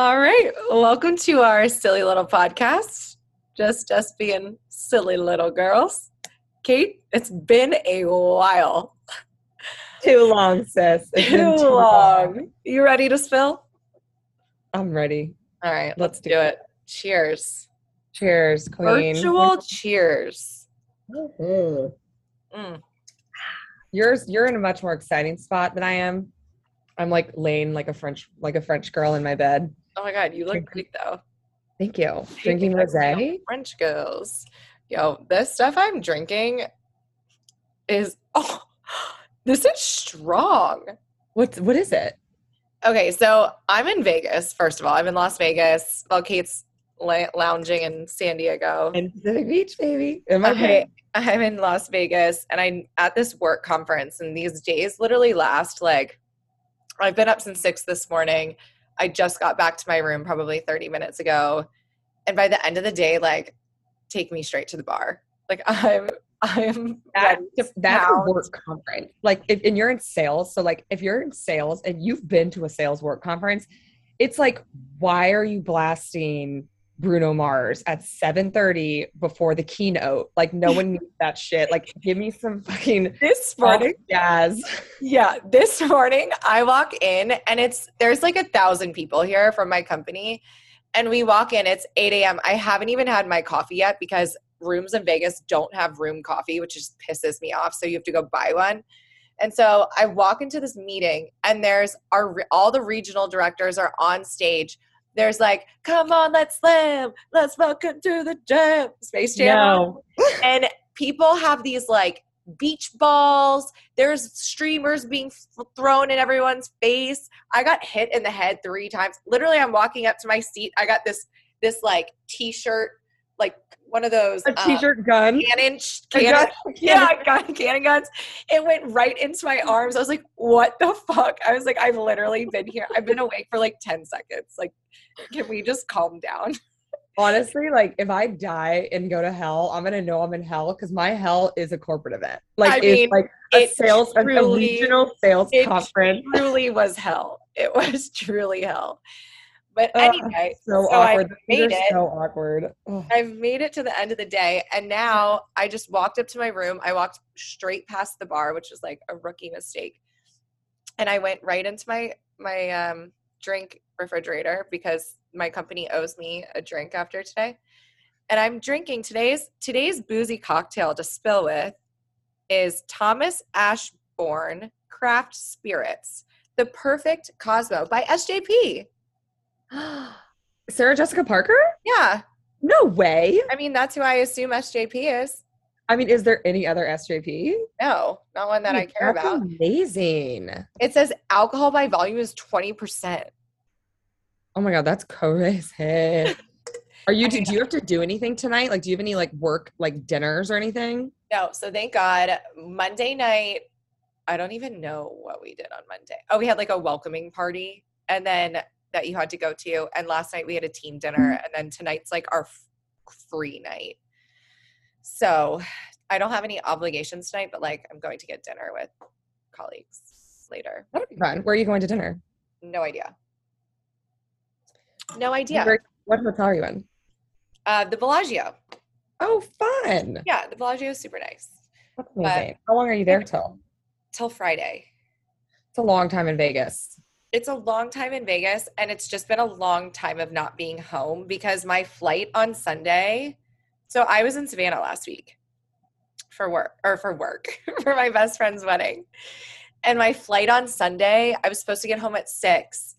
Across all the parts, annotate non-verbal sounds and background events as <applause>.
All right. Welcome to our silly little podcast. Just us being silly little girls. Kate, it's been a while. Too long, sis. It's Too, been long. You ready to spill? I'm ready. All right, let's Let's do do it. Cheers. Cheers, queen. Virtual cheers. Mhm. Mm. Yours, you're in a much more exciting spot than I am. I'm like laying like a French, like a French girl in my bed. Oh my god, you look great though. Thank you. <laughs> Drinking rosé. French girls. Yo, this stuff I'm drinking is <laughs> oh this is strong. What's what is it? Okay, so I'm in Vegas, first of all. I'm in Las Vegas while Kate's lounging in San Diego. In Pacific Beach, baby. In my Okay. <laughs> I'm in Las Vegas and I'm at this work conference, and these days literally last like I've been up since six this morning. I just got back to my room probably 30 minutes ago. And by the end of the day, like, take me straight to the bar. Like, <laughs> I'm, I'm That- ready That's a work conference. Like if and you're in sales, so like if you're in sales and you've been to a sales work conference, it's like, why are you blasting Bruno Mars at 7:30 before the keynote? Like no one needs that shit. Like give me some fucking This morning, jazz. Yeah, this morning I walk in and it's there's like a thousand people here from my company. And we walk in, it's 8 a.m. I haven't even had my coffee yet because rooms in Vegas don't have room coffee, which just pisses me off. So you have to go buy one. And so I walk into this meeting and there's our all the regional directors are on stage. There's like, come on, let's slam, let's welcome to the jam, Space Jam on. And people have these like beach balls. There's streamers being f- thrown in everyone's face. I got hit in the head three times. Literally i'm walking up to my seat. I got this this like t-shirt like one of those A uh, t-shirt gun. cannon sh- A cannon <laughs> gun- yeah, I got cannon guns. It went right into my arms. I was like, what the fuck? I was like, I've literally been here. I've been awake for like 10 seconds. Like, can we just calm down? <laughs> Honestly, like if I die and go to hell, I'm gonna know I'm in hell because my hell is a corporate event. Like I it's mean, like a it sales, a- a regional sales it conference. truly was hell. It <laughs> was truly hell. But anyway, so, so I awkward. The made it. So awkward. Ugh. I've made it to the end of the day, and now I just walked up to my room. I walked straight past the bar, which was like a rookie mistake, and I went right into my my um, drink refrigerator because my company owes me a drink after today, and I'm drinking today's today's boozy cocktail to spill with is Thomas Ashbourne Craft Spirits, the perfect Cosmo by SJP. <gasps> Sarah Jessica Parker? Yeah, No way. I mean that's who I assume SJP is. I mean, is there any other SJP? No, not one that I care That's about. Amazing. It says alcohol by volume is 20%. Oh my god, that's crazy. <laughs> Are you? Do, do you have to do anything tonight? Like, do you have any like work, like dinners or anything? No, so thank God. Monday night, I don't even know what we did on Monday. Oh, we had like a welcoming party and then that you had to go to. And last night we had a team dinner. And then tonight's like our f- free night. So I don't have any obligations tonight, but like I'm going to get dinner with colleagues later. That'll be fun. Where are you going to dinner? No idea. No idea. Where- what hotel are you in? Uh, the Bellagio. Oh, fun. Yeah, the Bellagio is super nice. That's amazing. How long are you there till? Till Friday. It's a long time in Vegas. It's a long time in Vegas, and it's just been a long time of not being home because my flight on Sunday. So I was in Savannah last week for work or for work <laughs> for my best friend's wedding. And my flight on Sunday, I was supposed to get home at six.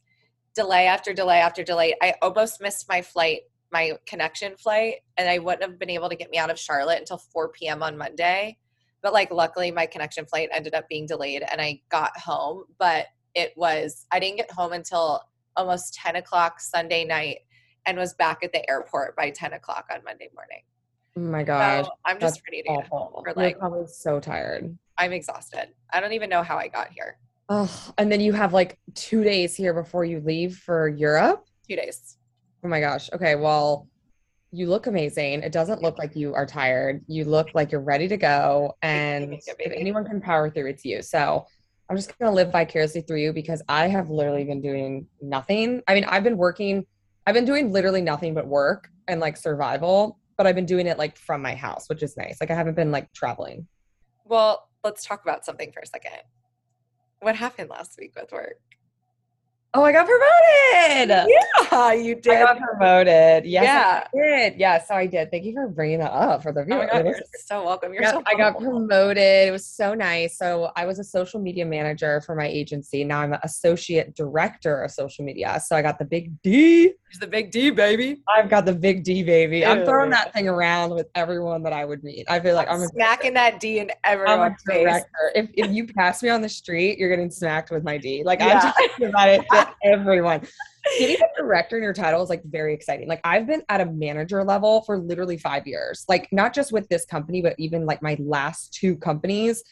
Delay after delay after delay. I almost missed my flight, my connection flight, and I wouldn't have been able to get me out of Charlotte until 4 p.m. on Monday. But like, luckily, my connection flight ended up being delayed and I got home. But it was, I didn't get home until almost 10 o'clock Sunday night and was back at the airport by 10 o'clock on Monday morning. Oh my gosh. so I'm just ready to get home. awful. for, You're like- so tired. I'm exhausted. I don't even know how I got here. Oh, and then you have like two days here before you leave for Europe. Two days. Oh my gosh. Okay. Well, you look amazing. It doesn't look like you are tired. You look like you're ready to go. And you, if anyone can power through, it's you. So I'm just gonna live vicariously through you because I have literally been doing nothing. I mean, I've been working, I've been doing literally nothing but work and like survival, but I've been doing it like from my house, which is nice. Like I haven't been like traveling. Well, let's talk about something for a second. What happened last week with work? Oh, I got promoted. Yeah, you did. I got promoted. Yes, Yeah. I did. Yes, so I did. Thank you for bringing that up for the Oh viewers. God, you're so welcome. You're Yeah, so I got promoted. It was so nice. So I was a social media manager for my agency. Now I'm an associate director of social media. So I got the big D. He's the big D, baby. I've got the big D baby. I'm throwing that thing around with everyone that I would meet. I feel like I'm a, smacking that D in I'm a everyone's face. If, if you pass me on the street, you're getting smacked with my D. Like Yeah. I'm talking about it to <laughs> everyone. Getting a director in your title is like very exciting. Like I've been at a manager level for literally five years. Like not just with this company, but even like my last two companies,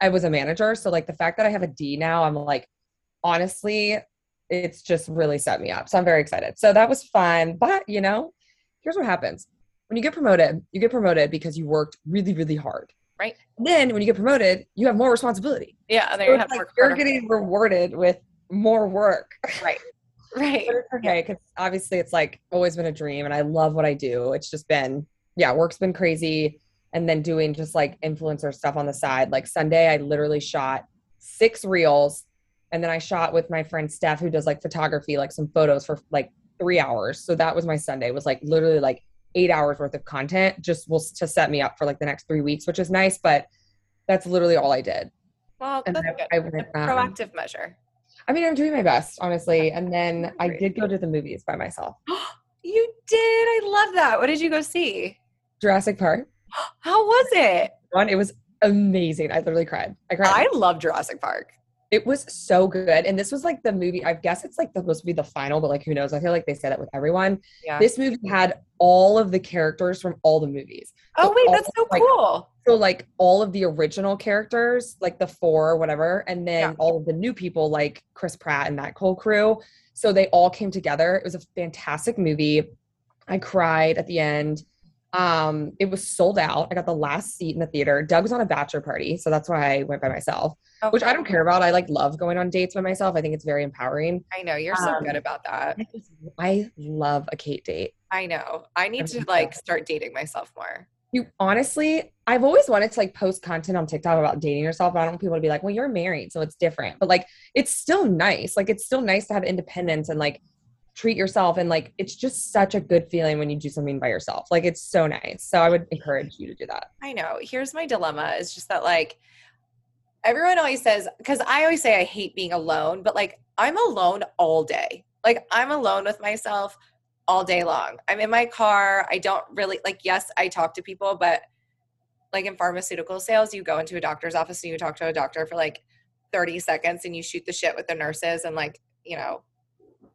I was a manager. So like the fact that I have a D now, I'm like, honestly, it's just really set me up. So I'm very excited. So that was fun. But you know, here's what happens. When you get promoted, you get promoted because you worked really, really hard. Right. Then when you get promoted, you have more responsibility. Yeah, and then So you have like more you're getting rewarded with more work. right, <laughs> right. Okay because obviously it's like always been a dream and I love what I do. It's just been, yeah, work's been crazy. And then doing just like influencer stuff on the side. Like Sunday, I literally shot six reels and then I shot with my friend Steph, who does like photography, like some photos for like three hours. So that was my Sunday, it was like literally like eight hours worth of content just was to set me up for like the next three weeks, which is nice. But that's literally all I did. Well, And that's I, good. I A went, um, proactive measure. I mean, I'm doing my best, honestly. And then I did go to the movies by myself. <gasps> you did. I love that. What did you go see? Jurassic Park. <gasps> How was it? One, it was amazing. I literally cried. I cried. I love Jurassic Park. It was so good. And this was like the movie, I guess it's like supposed to be the final, but like who knows? I feel like they say that with everyone. Yeah. This movie had all of the characters from all the movies. oh so wait, that's so like, cool. So like all of the original characters, like the four or whatever, and then Yeah. all of the new people like Chris Pratt and that whole crew. So they all came together. It was a fantastic movie. I cried at the end. Um, it was sold out. I got the last seat in the theater. Doug was on a bachelor party, so that's why I went by myself, which I don't care about. I like love going on dates by myself. I think it's very empowering. I know you're so Um, good about that. I just- I love a Kate date. I know. I need I'm to like start dating myself more. You honestly, I've always wanted to like post content on TikTok about dating yourself, but I don't want people to be like, well, you're married, so it's different. But like, it's still nice. Like, it's still nice to have independence and like treat yourself. And like, it's just such a good feeling when you do something by yourself. Like, it's so nice. So I would encourage you to do that. I know. Here's my dilemma is just that like everyone always says cuz I always say I hate being alone, but like I'm alone all day. Like I'm alone with myself all day long. I'm in my car. I don't really like yes, I talk to people, but like in pharmaceutical sales, you go into a doctor's office and you talk to a doctor for like 30 seconds and you shoot the shit with the nurses and like, you know,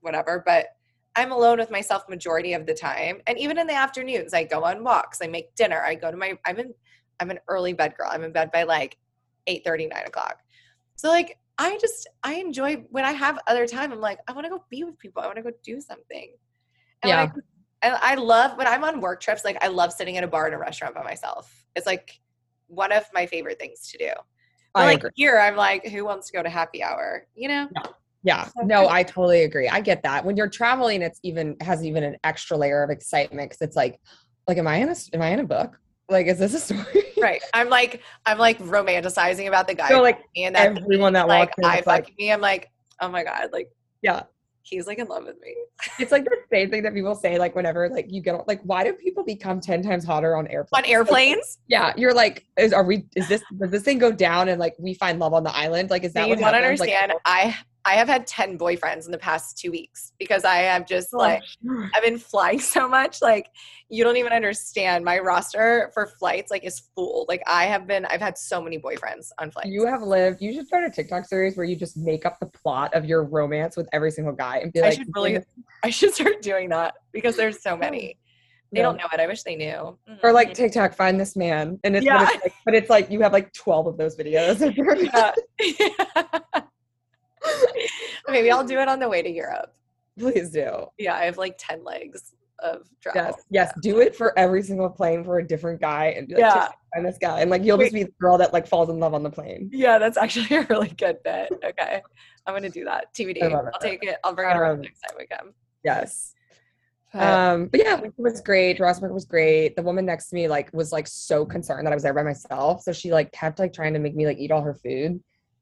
whatever, but I'm alone with myself majority of the time. And even in the afternoons, I go on walks, I make dinner, I go to my I'm in I'm an early bed girl. I'm in bed by like 8 9 o'clock. So like I just I enjoy when I have other time. I'm like, I want to go be with people. I want to go do something. And when I- and I love when I'm on work trips, like I love sitting at a bar in a restaurant by myself. It's like one of my favorite things to do. But I like agree. here, I'm like, who wants to go to happy hour? You know? Yeah. No. I totally agree. I get that. When you're traveling, it's even has even an extra layer of excitement because it's like, like, am I in a am I in a book? Like, is this a <laughs> story? Right. I'm like, I'm like romanticizing about the guy. So like and that everyone that <laughs> like walks in, I like, me. I'm like, oh my God, like yeah. he's like in love with me. It's like the same thing that people say, like whenever like you get like, why do people become ten times hotter on airplanes? On airplanes? <laughs> yeah, you're like, is are we? Is this does this thing go down and like we find love on the island? Like, is that So you what don't happens? Like, understand. I I have had 10 boyfriends in the past two weeks because I have just oh, like sure. I've been flying <laughs> so much. Like you don't even understand. My roster for flights like is full. Like I have been I've had so many boyfriends on flights. you have lived. You should start a TikTok series where you just make up the plot of your romance with every single guy and be like, I should really <laughs> I should start doing that because there's so many. They No. don't know it. I wish they knew. Mm-hmm. or like. TikTok, find this man, and it's, Yeah. but it's like, but it's like you have like twelve of those videos. <laughs> yeah. <laughs> Maybe I'll do it on the way to Europe. Please do. Yeah, I have like 10 legs of travel. Yes, yes. Do it for every single plane for a different guy, and be like, Yeah. "Tish, find this guy, and like you'll just be the girl that like falls in love on the plane. Yeah, that's actually <laughs> a really good bit. Okay. I'm gonna do that. TBD. I'll take it. I'll bring it around Um, next time we come. Yes. But- Um, but yeah, it was great. Rossberg was great. The woman next to me like was like so concerned that I was there by myself. So she like kept like trying to make me like eat all her food.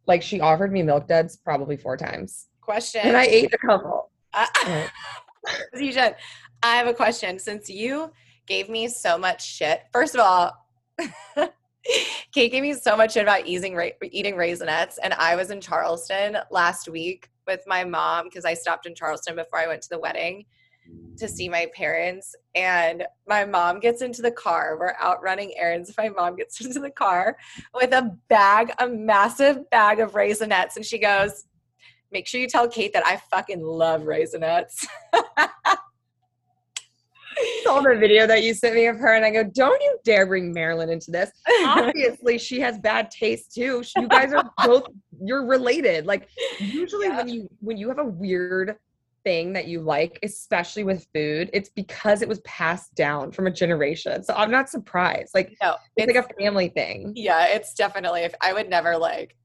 Like she offered me milk duds probably four times. question. And I ate a couple. Uh, <laughs> you should. I have a question. Since you gave me so much shit, first of all, <laughs> Kate gave me so much shit about eating ra- eating raisinets, and I was in Charleston last week with my mom because I stopped in Charleston before I went to the wedding to see my parents. And my mom gets into the car. We're out running errands. My mom gets <laughs> into the car with a bag, a massive bag of raisinets, and she goes, "Make sure you tell Kate that I fucking love raisinets." <laughs> saw the video that you sent me of her and I go, Don't you dare bring Marilyn into this. <laughs> Obviously, she has bad taste too. You guys are both you're related. Like usually Yeah. when you when you have a weird thing that you like, especially with food, it's because it was passed down from a generation. So I'm not surprised. Like no, it's, like a family thing. Yeah, it's definitely. If I would never like,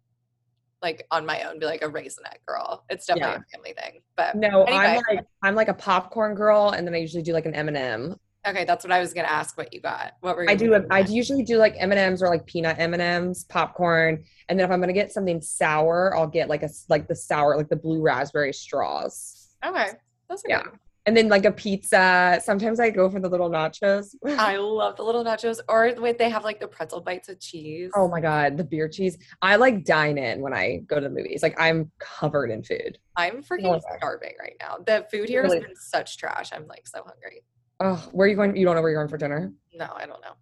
like on my own, be like a raisinette girl. It's definitely a family thing. But No, Anyway. I'm like I'm like a popcorn girl, and then I usually do like an M and m okay, that's what I was gonna ask. What you got? What were you? I do. I usually do like M and M's or like peanut M and M's, popcorn, and then if I'm gonna get something sour, I'll get like a like the sour, like the blue raspberry straws. Okay, those are Yeah. good. And then like a pizza. Sometimes I go for the little nachos. I love the little nachos, or wait, they have like the pretzel bites with cheese. Oh my god, the beer cheese. I like dine in when I go to the movies. Like I'm covered in food. I'm freaking starving right now. The food here has been such trash. I'm like so hungry. Oh, where are you going? You don't know where you're going for dinner? No, I don't know.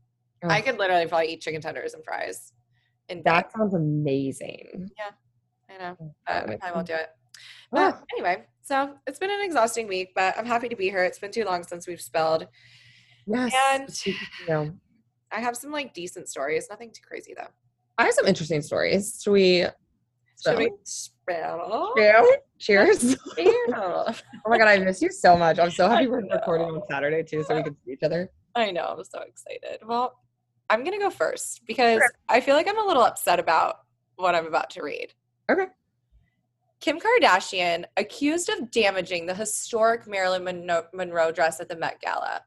Oh, I could literally probably eat chicken tenders and fries. And that sounds amazing. Yeah, I know. Oh, But I probably won't do it. But anyway, so it's been an exhausting week, but I'm happy to be here. It's been too long since we've spelled. yes. And I have some like decent stories. Nothing too crazy though. I have some interesting stories. Should we? Should we spell? spell? Yeah. Cheers. <laughs> Oh my god, I miss you so much. I'm so <laughs> happy we're recording on Saturday too, so we can see each other. I know. I'm so excited. Well, I'm gonna go first because I feel like I'm a little upset about what I'm about to read. Okay. Kim Kardashian accused of damaging the historic Marilyn Monroe, Monroe dress at the Met Gala.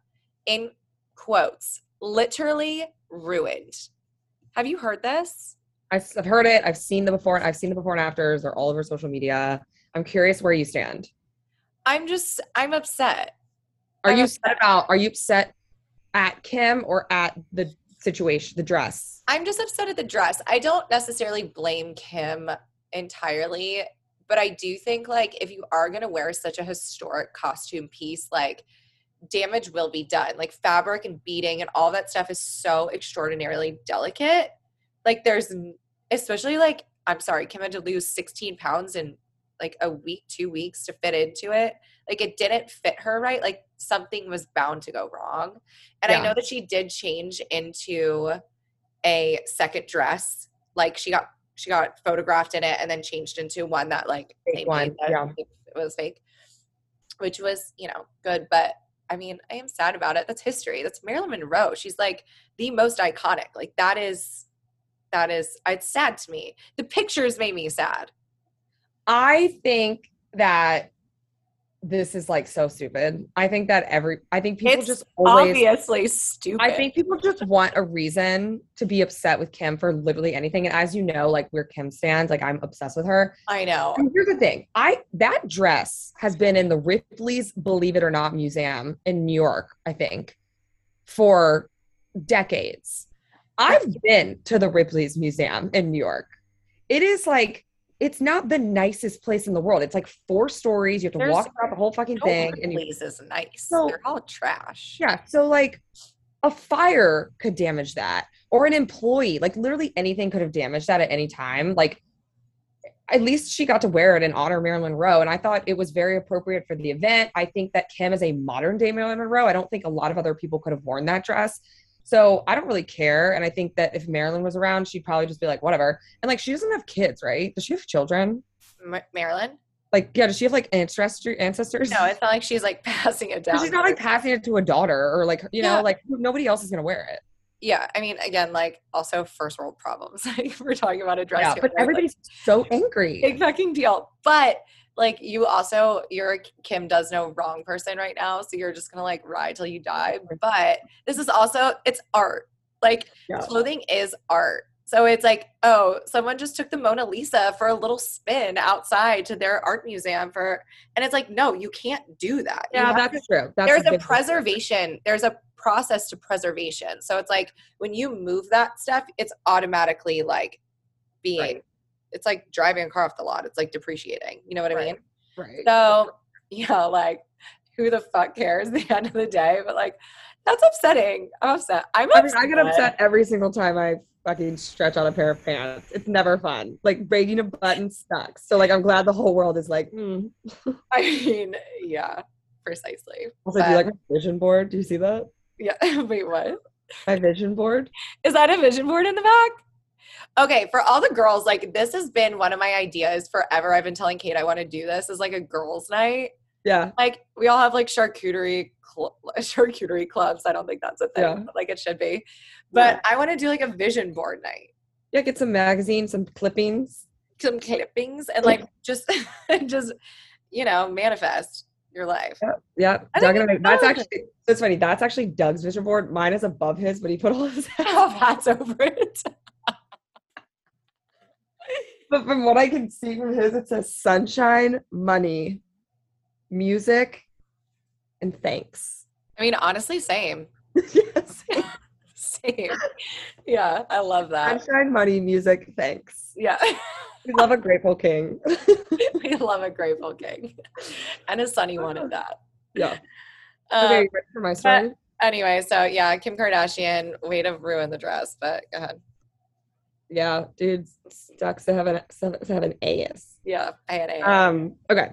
In quotes, literally ruined. Have you heard this? I've I've heard it. I've seen the before. I've seen the before and afters. They're all over social media. I'm curious where you stand. I'm just, I'm upset. Are I'm you upset. upset about? Are you upset at Kim or at the situation, the dress? I'm just upset at the dress. I don't necessarily blame Kim entirely, but I do think like if you are going to wear such a historic costume piece, like damage will be done. Like fabric and beading and all that stuff is so extraordinarily delicate. Like there's especially like I'm sorry, Kim had to lose 16 pounds in like a week, 2 weeks to fit into it. Like it didn't fit her right. Like something was bound to go wrong. And I know that she did change into a second dress. Like she got she got photographed in it and then changed into one that like Fake one, yeah. it was fake, which was you know good. But I mean, I am sad about it. That's history. That's Marilyn Monroe. She's like the most iconic. Like that is that is it's sad to me. The pictures made me sad. I think that this is like so stupid. I think that every. I think people It's just always. Obviously stupid. I think people just want a reason to be upset with Kim for literally anything. And as you know, like we're Kim stands, like I'm obsessed with her. I know. And here's the thing. I that dress has been in the Ripley's Believe It or Not Museum in New York, I think, for decades. I've been to the Ripley's Museum in New York. It is like it's not the nicest place in the world. It's like four stories. You have to There's walk around the whole fucking No thing. And Ripley's is nice. So- They're all trash. yeah, so like a fire could damage that, or an employee, like literally anything could have damaged that at any time. Like at least she got to wear it in honor of Marilyn Monroe. And I thought it was very appropriate for the event. I think that Kim is a modern day Marilyn Monroe. I don't think a lot of other people could have worn that dress. So I don't really care. And I think that if Marilyn was around, she'd probably just be like, whatever. And like, she doesn't have kids, right? Does she have children? Ma- Marilyn? Like, yeah, does she have like ancestry ancestors? No, it's not like she's like <laughs> passing it down. she's not like passing it to a daughter or like you Yeah. know like nobody else is gonna wear it. Yeah, I mean, again, like also first world problems. <laughs> We're talking about a dress. Yeah, here, but right? Like, everybody's so angry. big fucking deal. But like you also, you're a Kim does no wrong person right now, so you're just gonna like ride till you die. But this is also it's art. Like Yeah. clothing is art. So it's like, oh, someone just took the Mona Lisa for a little spin outside to their art museum for, and it's like, no, you can't do that. Yeah, that's to- true. That's there's a big- preservation. There's a process to preservation. So it's like when you move that stuff, it's automatically like being. Right. It's like driving a car off the lot. It's like depreciating. You know what I Right. mean? Right. So yeah, like who the fuck cares at the <laughs> end of the day? But like that's upsetting. I'm upset. I'm I mean, upset. I get upset every single time I fucking stretch out a pair of pants. It's never fun. Like breaking a button sucks. So like I'm glad the whole world is like. Mm. <laughs> I mean, yeah, precisely. Also, do you like my vision board? Do you see that? Yeah. <laughs> Wait, what? My vision board. Is that a vision board in the back? Okay, for all the girls, like this has been one of my ideas forever. I've been telling Kate I want to do this as like a girls' night. Yeah. Like we all have like charcuterie cl- <laughs> charcuterie clubs. I don't think that's a thing, Yeah. but like it should be. But I want to do like a vision board night. Yeah. Get some magazines, some clippings. Some clippings and like just <laughs> just you know manifest your life. Yeah. I Doug think and I, that's actually that's funny. That's actually Doug's vision board. Mine is above his, but he put all his <laughs> oh, Have hats over it. But from what I can see from his, it says sunshine, money, music, and thanks. I mean, honestly, same. <laughs> <laughs> yes. Same. Yeah, I love that. Sunshine, money, music, thanks. Yeah. We love a grateful king. <laughs> we love a grateful king. And his sonny wanted that. yeah. Um, Okay, you ready for my story? Anyway, so yeah, Kim Kardashian, way to ruin the dress, but go ahead. Yeah, dude, sucks to have an to have an AS. Yeah, I had a. Um, okay.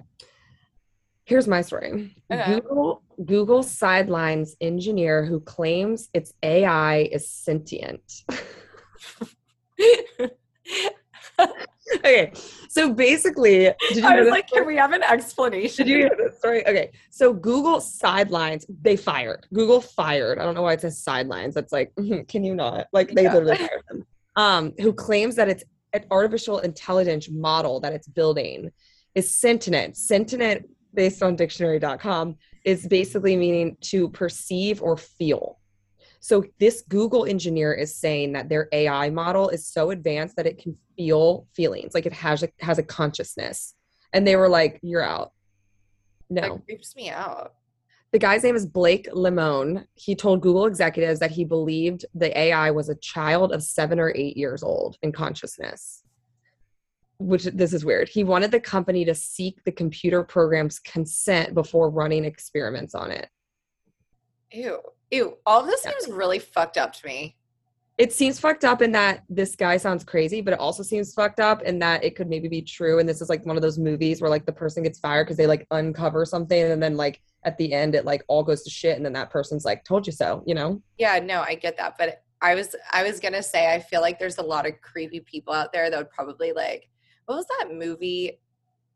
Here's my story. Okay. Google Google sidelines engineer who claims its AI is sentient. okay, so basically, did you I was like, story? can we have an explanation? Did you hear this story? Okay, so Google sidelines, they fired. Google fired. I don't know why it says sidelines. That's like, <laughs> can you not? Like they Yeah. literally fired them. Um, who claims that it's an artificial intelligence model that it's building is sentient. Sentient, based on dictionary.com, is basically meaning to perceive or feel. So this Google engineer is saying that their AI model is so advanced that it can feel feelings, like it has a has a consciousness. And they were like, "You're out." No. That creeps me out. The guy's name is Blake Lemoine. He told Google executives that he believed the AI was a child of seven or eight years old in consciousness. Which this is weird. He wanted the company to seek the computer program's consent before running experiments on it. Ew. Ew. All of this Yeah. seems really fucked up to me. It seems fucked up in that this guy sounds crazy, but it also seems fucked up in that it could maybe be true. And this is like one of those movies where like the person gets fired because they like uncover something and then like at the end it like all goes to shit and then that person's like, told you so, you know? Yeah, no, I get that. But I was I was gonna say I feel like there's a lot of creepy people out there that would probably like what was that movie?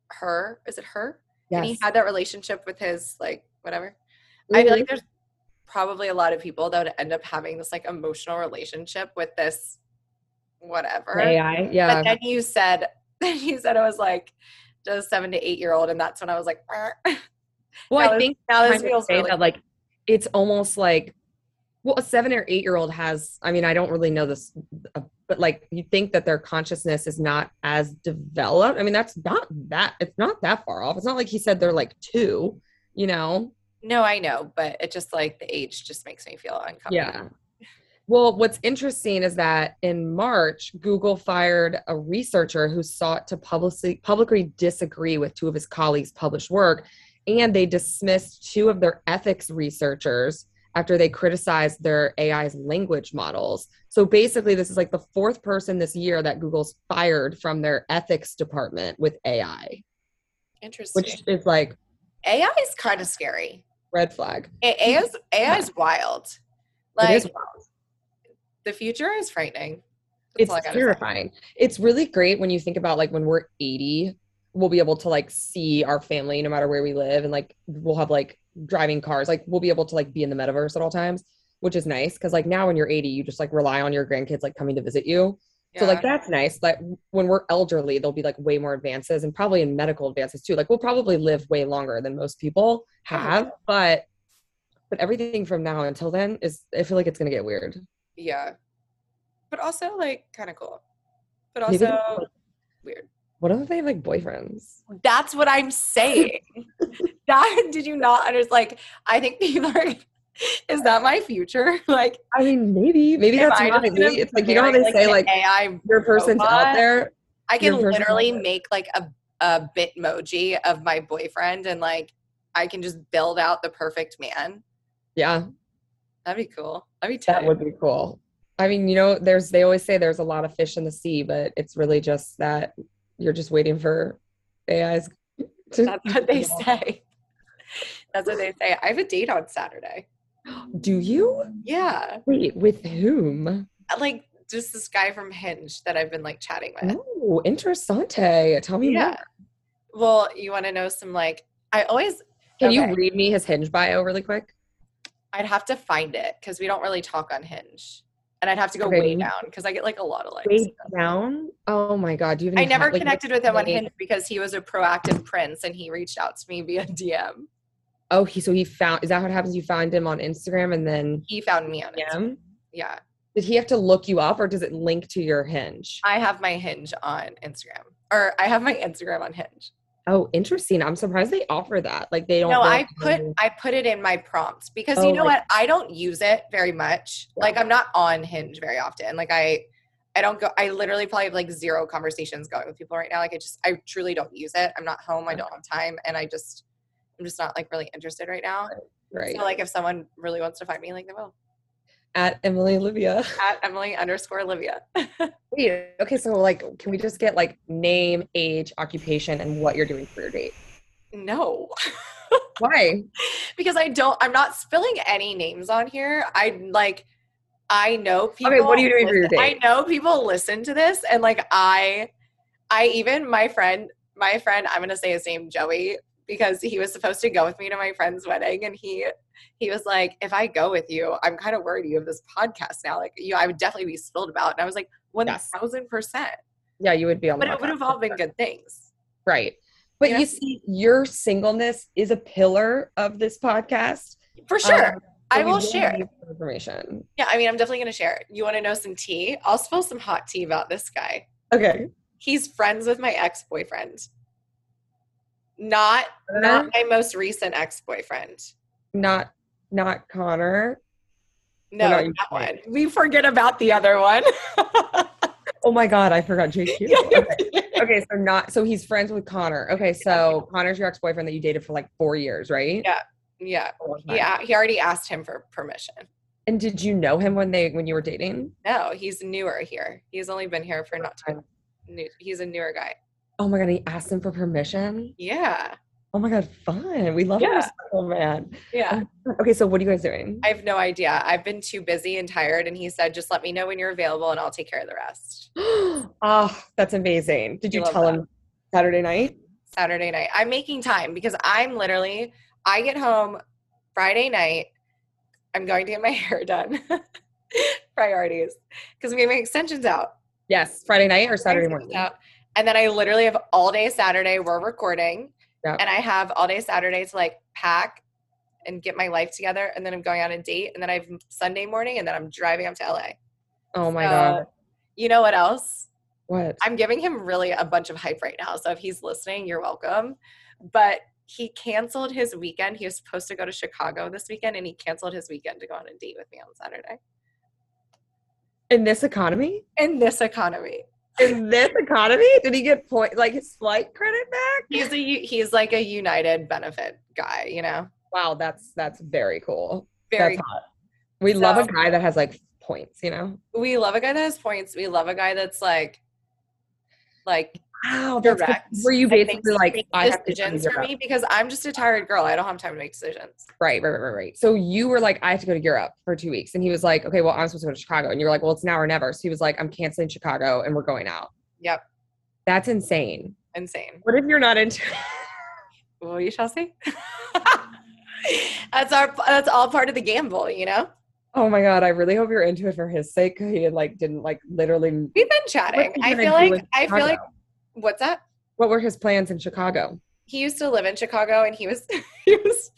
Her? Is it her? And he had that relationship with his like whatever. I feel Mhm. like there's probably a lot of people that would end up having this like emotional relationship with this whatever. AI. Yeah. But then you said <laughs> then you said it was like just seven to eight year old, and that's when I was like, <laughs> Well, I think now this feels really that like it's almost like well, a seven or eight year old has. I mean, I don't really know this, uh, but like you think that their consciousness is not as developed. I mean, that's not that. It's not that far off. It's not like he said they're like two. You know? No, I know, but it just like the age just makes me feel uncomfortable. Yeah. Well, what's interesting is that in March, Google fired a researcher who sought to publicly publicly disagree with two of his colleagues' published work, and they dismissed two of their ethics researchers after they criticized their AI's language models. So basically, this is like the fourth person this year that Google's fired from their ethics department with AI, Interesting. which is like AI is kind of scary. Red flag. AI <laughs> is AI is wild. Like it is wild. the future is frightening. That's it's all say. terrifying. It's really great when you think about like when we're 80, we'll be able to like see our family no matter where we live and like we'll have like driving cars like we'll be able to like be in the metaverse at all times which is nice because like now when you're 80 you just like rely on your grandkids like coming to visit you so like that's nice like when we're elderly there'll be like way more advances and probably in medical advances too like we'll probably live way longer than most people have but but everything from now until then is i feel like it's gonna get weird yeah. But also like kind of cool. But also like, weird. what if they have like boyfriends That's what I'm saying. <laughs> that did you not understand? Like, I think people are. <laughs> Is that my future? <laughs> Like, i mean maybe maybe that's I why just gonna maybe it's like you know how they say like AI your person's out there I can literally make like a a bitmoji of my boyfriend and like I can just build out the perfect man. yeah That'd be cool. That'd be That would be cool. I mean, you know, there's they always say there's a lot of fish in the sea, but it's really just that you're just waiting for AIs <laughs> to That's what they say. That's what they say. I have a date on Saturday. Do you? Yeah. Wait, with whom? Uh, like just this guy from Hinge that I've been like chatting with. Oh, interessante. Tell me Yeah. more. Well, you want to know some like I always Can Okay. you read me his hinge bio really quick? I'd have to find it because we don't really talk on Hinge. And I'd have to go Okay. way down because I get like a lot of likes. Way down. Oh my god, do you I never have, like, connected with him on? Hinge because he was a proactive prince and he reached out to me via <laughs> DM. Oh, he so he found is that what happens? You found him on Instagram and then He found me on it. yeah. Yeah. Did he have to look you up or does it link to your hinge? I have my Hinge on Instagram. Or I have my Instagram on Hinge. Oh, interesting. I'm surprised they offer that. Like they don't No, I put I put it in my prompts because Oh, you know like- what? I don't use it very much. Yeah. Like I'm not on Hinge very often. Like I I don't go I literally probably have like zero conversations going with people right now. Like I just I truly don't use it. I'm not home, I don't have time, and I just I'm just not like really interested right now. right. So like if someone really wants to find me, like they will. At Emily Olivia. At Emily underscore Olivia. <laughs> Wait, okay, so like can we just get like name, age, occupation, and what you're doing for your date? no. <laughs> Why? because I don't I'm not spilling any names on here. I like I know people Okay, what are you doing for your listen- I know people listen to this and like I I even my friend my friend I'm gonna say his name Joey because he was supposed to go with me to my friend's wedding and he he was like if I go with you I'm kind of worried you have this podcast now like you I would definitely be spilled about. And I was like one thousand percent. Yeah, you would be on but it would have all been good things. Right. But Yeah. you see, your singleness is a pillar of this podcast. for sure. Um, I so we will share. information. yeah I mean I'm definitely gonna share. You want to know some tea? I'll spill some hot tea about this guy. Okay. he's friends with my ex-boyfriend not uh, not my most recent ex-boyfriend Not not Connor. no not that one we forget about the other one <laughs> Oh my god, I forgot JQ. <laughs> Okay. okay, so not so he's friends with Connor. Okay, so Connor's your ex-boyfriend that you dated for like four years, right? Yeah. yeah oh, time. yeah he already asked him for permission And did you know him when they when you were dating? no he's newer here he's only been here for not too new he's a newer guy Oh my god, he asked him for permission. yeah Oh my god, fun. We love Yeah. respectful man. yeah <laughs> Okay, so what are you guys doing? i have no idea i've been too busy and tired and he said just let me know when you're available and i'll take care of the rest oh, <gasps> that's amazing. Did you tell that. him Saturday night? Saturday night. I'm making time because I'm literally, I get home Friday night. I'm going to get my <laughs> hair done. <laughs> Priorities. Because we have my extensions out. Yes, Friday night or Saturday morning. out. And then I literally have all day Saturday. We're recording. And I have all day Saturday to like pack and get my life together. And then I'm going on a date. And then I have Sunday morning. And then I'm driving up to LA. Oh my So, god. You know what else? What? I'm giving him really a bunch of hype right now. So if he's listening, you're welcome. But he canceled his weekend. He was supposed to go to Chicago this weekend and he canceled his weekend to go on a date with me on Saturday. In this economy? In this economy. In this economy? Did he get point like his flight credit back? He's a he's like a United benefit guy, you know. Wow, that's that's very cool. Very That's hot. We love a guy that has like points, you know? we love a guy that has points. We love a guy that's like like Wow, that's direct. Were you basically like I have to decisions for Europe. me because I'm just a tired girl. I don't have time to make decisions. Right, right, right, right, right. So you were like, I have to go to Europe for two weeks. And he was like, okay, well, I'm supposed to go to Chicago. And you were like, well, it's now or never. So he was like, I'm canceling Chicago and we're going out. Yep. That's insane. insane. What if you're not into? <laughs> Well, you shall see. <laughs> that's our that's all part of the gamble, you know. Oh my god, I really hope you're into it for his sake. He like didn't like literally. We've been chatting. I feel like I feel like? What's that? What were his plans in Chicago? He used to live in Chicago, and he was <laughs> he was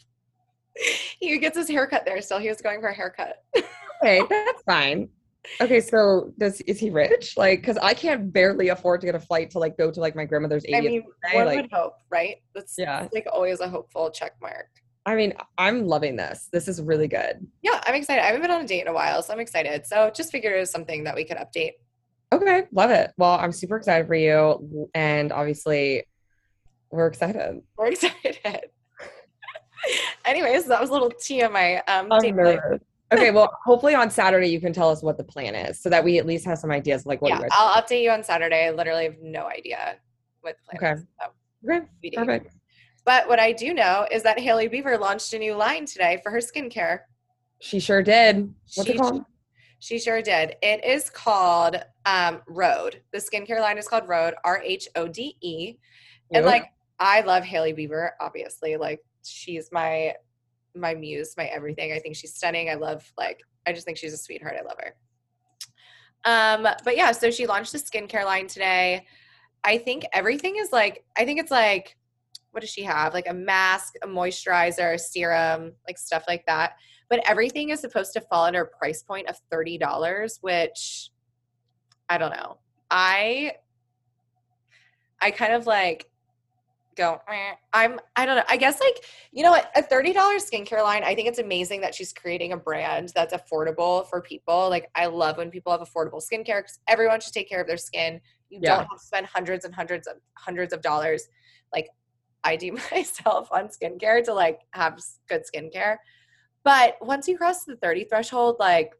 he gets his haircut there. Still, he was going for a haircut. Okay, that's fine. Okay, so does is he rich? Like, because I can't barely afford to get a flight to like go to like my grandmother's 80th. I mean, birthday, one like, would hope, right? That's Yeah. like always a hopeful check mark. I mean, I'm loving this. This is really good. Yeah, I'm excited. I haven't been on a date in a while, so I'm excited. So just figured it was something that we could update. Okay, love it. Well, I'm super excited for you, and obviously, we're excited. We're excited. <laughs> Anyways, that was a little my um I'm nervous. Okay, well, hopefully on Saturday you can tell us what the plan is, so that we at least have some ideas like what Yeah. I'll update you on Saturday. I literally have no idea what the plan Okay. is. So, Okay, perfect. But what I do know is that Hailey Bieber launched a new line today for her skincare. She sure did. What's She- it called? She sure did. It is called um, Rhode. The skincare line is called Rhode, R H O D E. And like, I love Hailey Bieber. Obviously, like she's my my muse, my everything. I think she's stunning. I love like I just think she's a sweetheart. I love her. Um, but yeah, so she launched the skincare line today. I think everything is like I think it's like what does she have? Like a mask, a moisturizer, a serum, like stuff like that. But everything is supposed to fall under a price point of $30, which I don't know. I I kind of like go "Meh." I'm I don't know. I guess like you know what a $30 skincare line, I think it's amazing that she's creating a brand that's affordable for people. Like I love when people have affordable skincare cuz everyone should take care of their skin. You Yeah. don't have to spend hundreds and hundreds of hundreds of dollars like I do <laughs> myself on skincare to like have good skincare. But once you cross the 30 threshold, like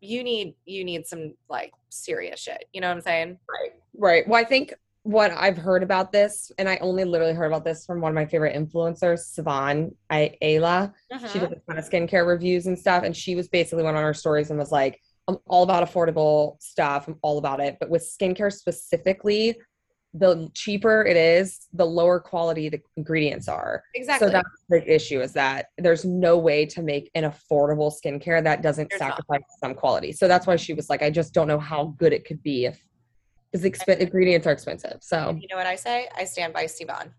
you need you need some like serious shit. You know what I'm saying? Right. Right. Well, I think what I've heard about this, and I only literally heard about this from one of my favorite influencers, Sivan I- Ayla. She Mhm. did a ton of skincare reviews and stuff, and she was basically went on her stories and was like, "I'm all about affordable stuff. I'm all about it, but with skincare specifically." The cheaper it is, the lower quality the ingredients are. Exactly. So that's the issue is that there's no way to make an affordable skincare that doesn't There's not. sacrifice some quality. So that's why she was like, I just don't know how good it could be if because exp- ingredients are expensive. So you know what I say? I stand by Sivan.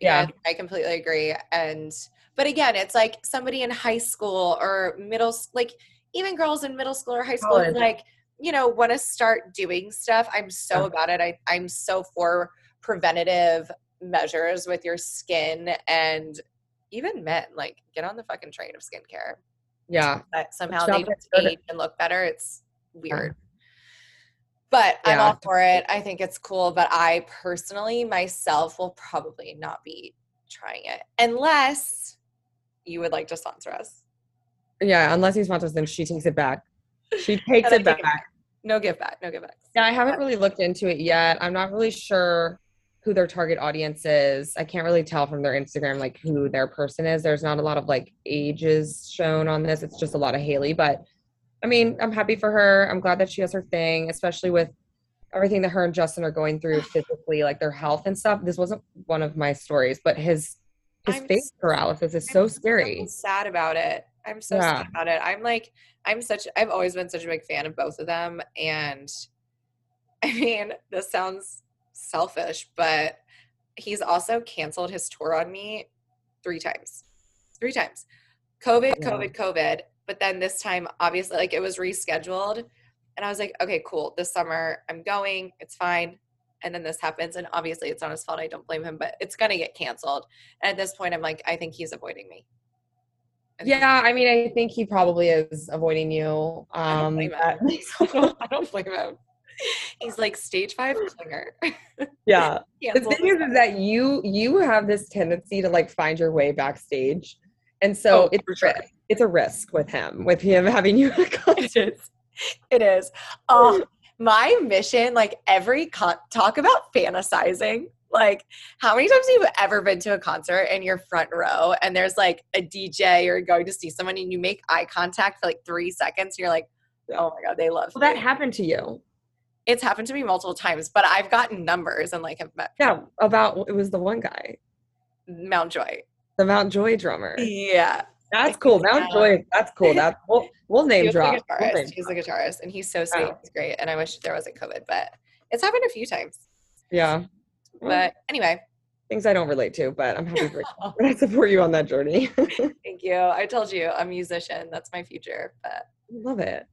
Yeah. I completely agree. And but again, it's like somebody in high school or middle, like even girls in middle school or high school, like you know, want to start doing stuff. I'm so Yeah. about it. I I'm so for preventative measures with your skin and even men. Like get on the fucking train of skincare. yeah, That somehow they just age and look better. It's weird. But I'm all for it. I think it's cool. But I personally, myself, will probably not be trying it unless you would like to sponsor us. yeah. Unless he sponsors, then she takes it back. She <laughs> takes it back. No give back. No give back. Yeah, I haven't really looked into it yet. I'm not really sure who their target audience is. I can't really tell from their Instagram like who their person is. There's not a lot of like ages shown on this. It's just a lot of Hailey, but I mean, I'm happy for her. I'm glad that she has her thing, especially with everything that her and Justin are going through <sighs> physically, like their health and stuff. This wasn't one of my stories, but his his I'm face paralysis is I'm so scary. sad about it. I'm so Yeah. sad about it. I'm like, I'm such. I've always been such a big fan of both of them, and <laughs> I mean, this sounds selfish, but he's also canceled his tour on me three times. Three times. COVID, Yeah. COVID, COVID. But then this time, obviously, like it was rescheduled. And I was like, okay, cool. This summer, I'm going. It's fine. And then this happens. And obviously, it's not his fault. I don't blame him, but it's going to get canceled. And at this point, I'm like, I think he's avoiding me. Yeah, I mean, I think he probably is avoiding you. I don't Um, blame that him. I don't, <laughs> <laughs> I don't blame him. He's like stage five clinger. <laughs> yeah. the thing is, is that you you have this tendency to like find your way backstage and so Oh, it's a sure. risk. it's a risk with him with him having you a. It is. It is. Oh, my mission, like every con- talk about fantasizing. Like, how many times have you ever been to a concert in your front row and there's like a DJ or going to see someone and you make eye contact for like three seconds and you're like, oh my God, they love well that happened to you It's happened to me multiple times, but I've gotten numbers and like have met Yeah, about it was the one guy, Mount Joy. the Mount Joy drummer. Yeah. That's cool. Mount Yeah. Joy. That's cool. That's we'll, we'll name He's a drop. We'll guitarist. name He's a guitarist, and he's so sweet. He's great. And I wish there wasn't COVID, but it's happened a few times. Yeah. But anyway, things I don't relate to, but I'm happy for you. <laughs> <laughs> I support you on that journey. <laughs> thank you. I told you, a musician. That's my future. But Love it.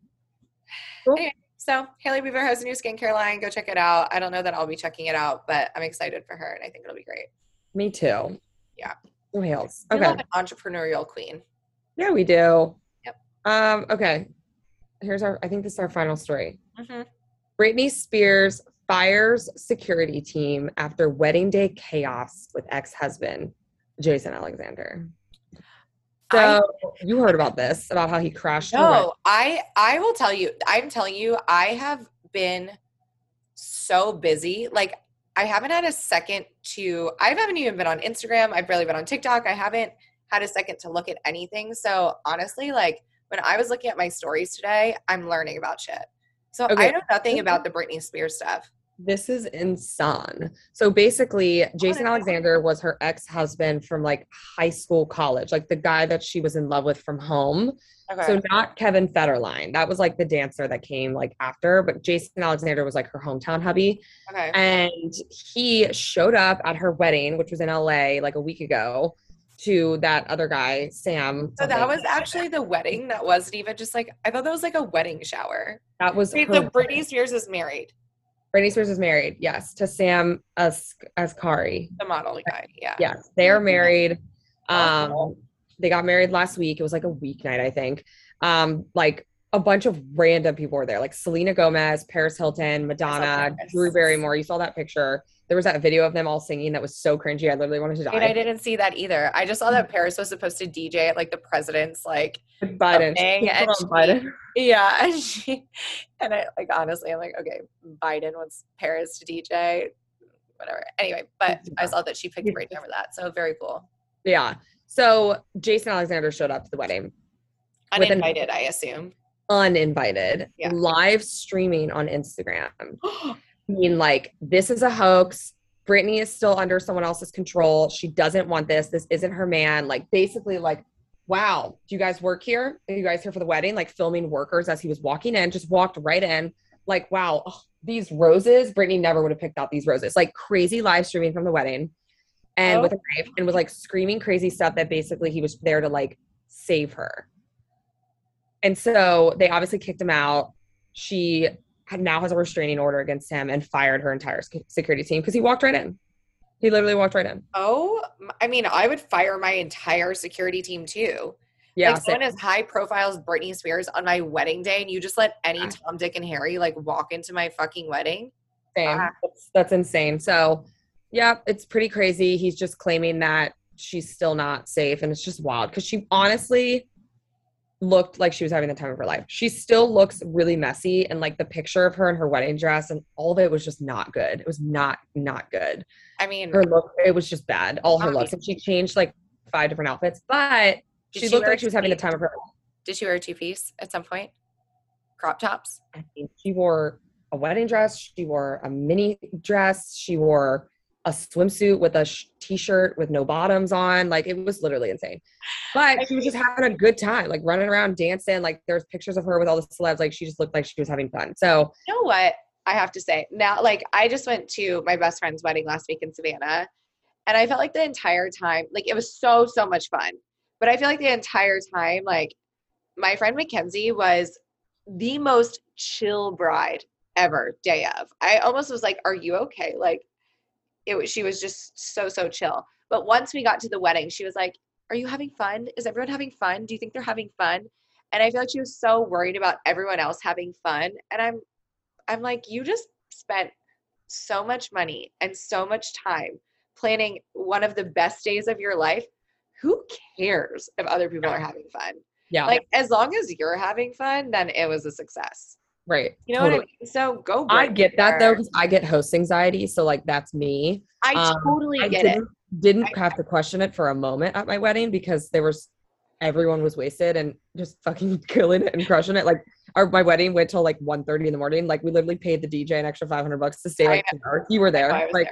<sighs> so Hailey Bieber has a new skincare line. Go check it out. I don't know that I'll be checking it out, but I'm excited for her, and I think it'll be great. Me too. Yeah. Who? We Okay. love an entrepreneurial queen. Yeah, we do. Yep. Um, okay. Here's our I think this is our final story. Mhm. Britney Spears fires security team after wedding day chaos with ex-husband Jason Alexander. So I- you heard about this, about how he crashed. No, I I will tell you. I'm telling you, I have been so busy. Like I haven't had a second to. I haven't even been on Instagram. I've barely been on TikTok. I haven't had a second to look at anything. So honestly, like when I was looking at my stories today, I'm learning about shit. So I know nothing about the Britney Spears stuff. This is insane. So basically, oh Jason. Alexander was her ex-husband from like high school, college, like the guy that she was in love with from home. Okay. So not Kevin Federline. That was like the dancer that came like after, but Jason Alexander was like her hometown hubby. okay. And he showed up at her wedding, which was in LA like a week ago, to that other guy, Sam. So that was actually the wedding. That wasn't even just like I thought that was like a wedding shower. that was Wait, her so. Britney Spears is married. Britney Spears is married, yes, to Sam As- Asghari. The model guy. Yeah. Yes, they are married. Um, Awesome. they got married last week. It was like a weeknight, I think. Um, like a bunch of random people were there, like Selena Gomez, Paris Hilton, Madonna. Drew Barrymore. You saw that picture. There was that video of them all singing that was so cringy. I literally wanted to die. And I didn't see that either. I just saw that <laughs> Paris was supposed to DJ at like the president's like Biden. thing, and she- Biden. <laughs> yeah, and she and I like honestly I'm like, okay, Biden wants Paris to DJ, whatever. Anyway, but I saw that she picked. Britney over that. So very cool. Yeah. So Jason Alexander showed up to the wedding, With an- Uninvited, I assume. uninvited, Yeah. live streaming on Instagram. <gasps> <gasps> Mean, like, this is a hoax. Britney is still under someone else's control. She doesn't want this. This isn't her man. Like, basically, like, wow, do you guys work here? Are you guys here for the wedding? Like, filming workers as he was walking in, just walked right in. Like, wow, ugh, these roses, Britney never would have picked out these roses. Like, crazy live streaming from the wedding and Oh. with a knife and was like screaming crazy stuff that basically he was there to like save her. And so they obviously kicked him out. She now has a restraining order against him and fired her entire security team because he walked right in. He literally walked right in. Oh, I mean, I would fire my entire security team too. Yeah, like someone as high profile as Britney Spears on my wedding day, and you just let any Yeah. Tom, Dick, and Harry like walk into my fucking wedding. same. Ah. That's, that's insane. So, yeah, it's pretty crazy. He's just claiming that she's still not safe, and it's just wild because she honestly looked like she was having the time of her life. She still looks really messy, and like the picture of her in her wedding dress and all of it was just not good. It was not not good. I mean, Her look, it was just bad. All her looks, and she changed like five different outfits, but she, she looked like she was having the time of her life. did she wear a two piece at some point? Crop tops. I mean, she wore a wedding dress, she wore a mini dress, she wore a swimsuit with a sh- t-shirt with no bottoms on. Like it was literally insane. But she was just having a good time, like running around dancing. Like there's pictures of her with all the celebs. Like she just looked like she was having fun. So You know what? I have to say now, like I just went to my best friend's wedding last week in Savannah, and I felt like the entire time, like it was so so much fun. But I feel like the entire time, like my friend Mackenzie was the most chill bride ever. Day of, I almost was like, "Are you okay?" Like it was. She was just so so chill. But once we got to the wedding, she was like, "Are you having fun? Is everyone having fun? Do you think they're having fun?" And I feel like she was so worried about everyone else having fun. And I'm I'm like, you just spent so much money and so much time planning one of the best days of your life. Who cares if other people are having fun? yeah, Like, as long as you're having fun, then it was a success. Right. You know what I mean? So go. I get that though, because I get host anxiety. So like that's me. I um, totally I get it. didn't, didn't I- have to question it for a moment at my wedding because there was everyone was wasted and just fucking <laughs> killing it and crushing it. Like our my wedding went till like 1.30 in the morning. Like we literally paid the DJ an extra 500 bucks to stay like. You were there. Like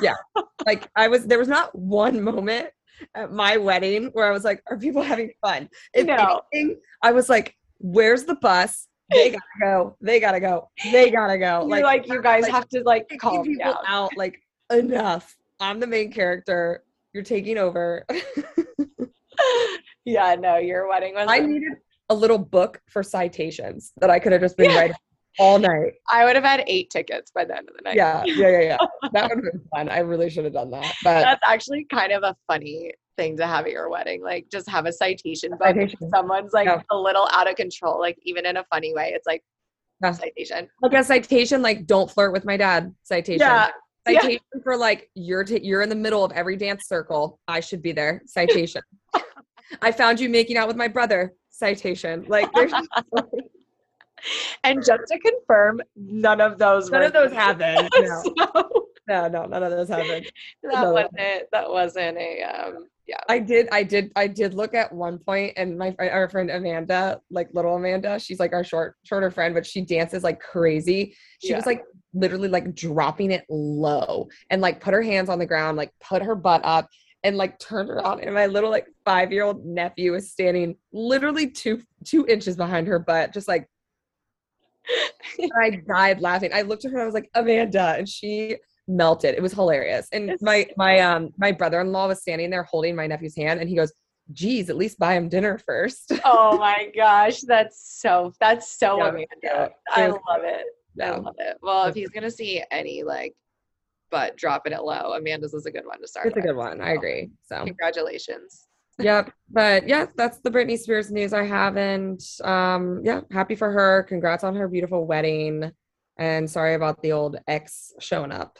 there. <laughs> like I was there was not one moment at my wedding where I was like, are people having fun? If No. anything, I was like, where's the bus? They gotta go. They gotta go. They gotta go. You're like, you guys like, have to like calm people down. out. Like enough. I'm the main character. You're taking over. <laughs> yeah, no, your wedding was. I needed a little book for citations that I could have just been Yeah. writing all night. I would have had eight tickets by the end of the night. Yeah, yeah, yeah, yeah. <laughs> That would have been fun. I really should have done that. But That's actually kind of a funny thing to have at your wedding. Like just have a citation book. if citation. Someone's like Yeah. a little out of control, like even in a funny way. It's like Yeah. citation. like a citation, like don't flirt with my dad. Citation. Yeah. yeah. Citation for like you're t- you're in the middle of every dance circle. I should be there. Citation. I found you making out with my brother. Citation. Like there's <laughs> And just to confirm, none of those none of those happened. No, <laughs> so no, no, none of those happened. that No. wasn't that wasn't a um yeah. I did, I did, I did look at one point, and my our friend Amanda, like little Amanda, she's like our short, shorter friend, but she dances like crazy. She Yeah. was like literally like dropping it low and like put her hands on the ground, like put her butt up and like turned around. And my little like five year old nephew is standing literally two two inches behind her butt, just like. <laughs> I died laughing. I looked at her and I was like, Amanda, and she melted. It was hilarious. And my my um my brother-in-law was standing there holding my nephew's hand and he goes, geez, at least buy him dinner first. <laughs> oh my gosh, that's so that's so Yeah, Amanda. yeah, I love it. I love it. Well, if he's gonna see any like but dropping it low, Amanda's is a good one to start. It's a good one. I agree. So Congratulations. yep. But yeah, that's the Britney Spears news I have. And um, yeah, happy for her. Congrats on her beautiful wedding. And sorry about the old ex showing up.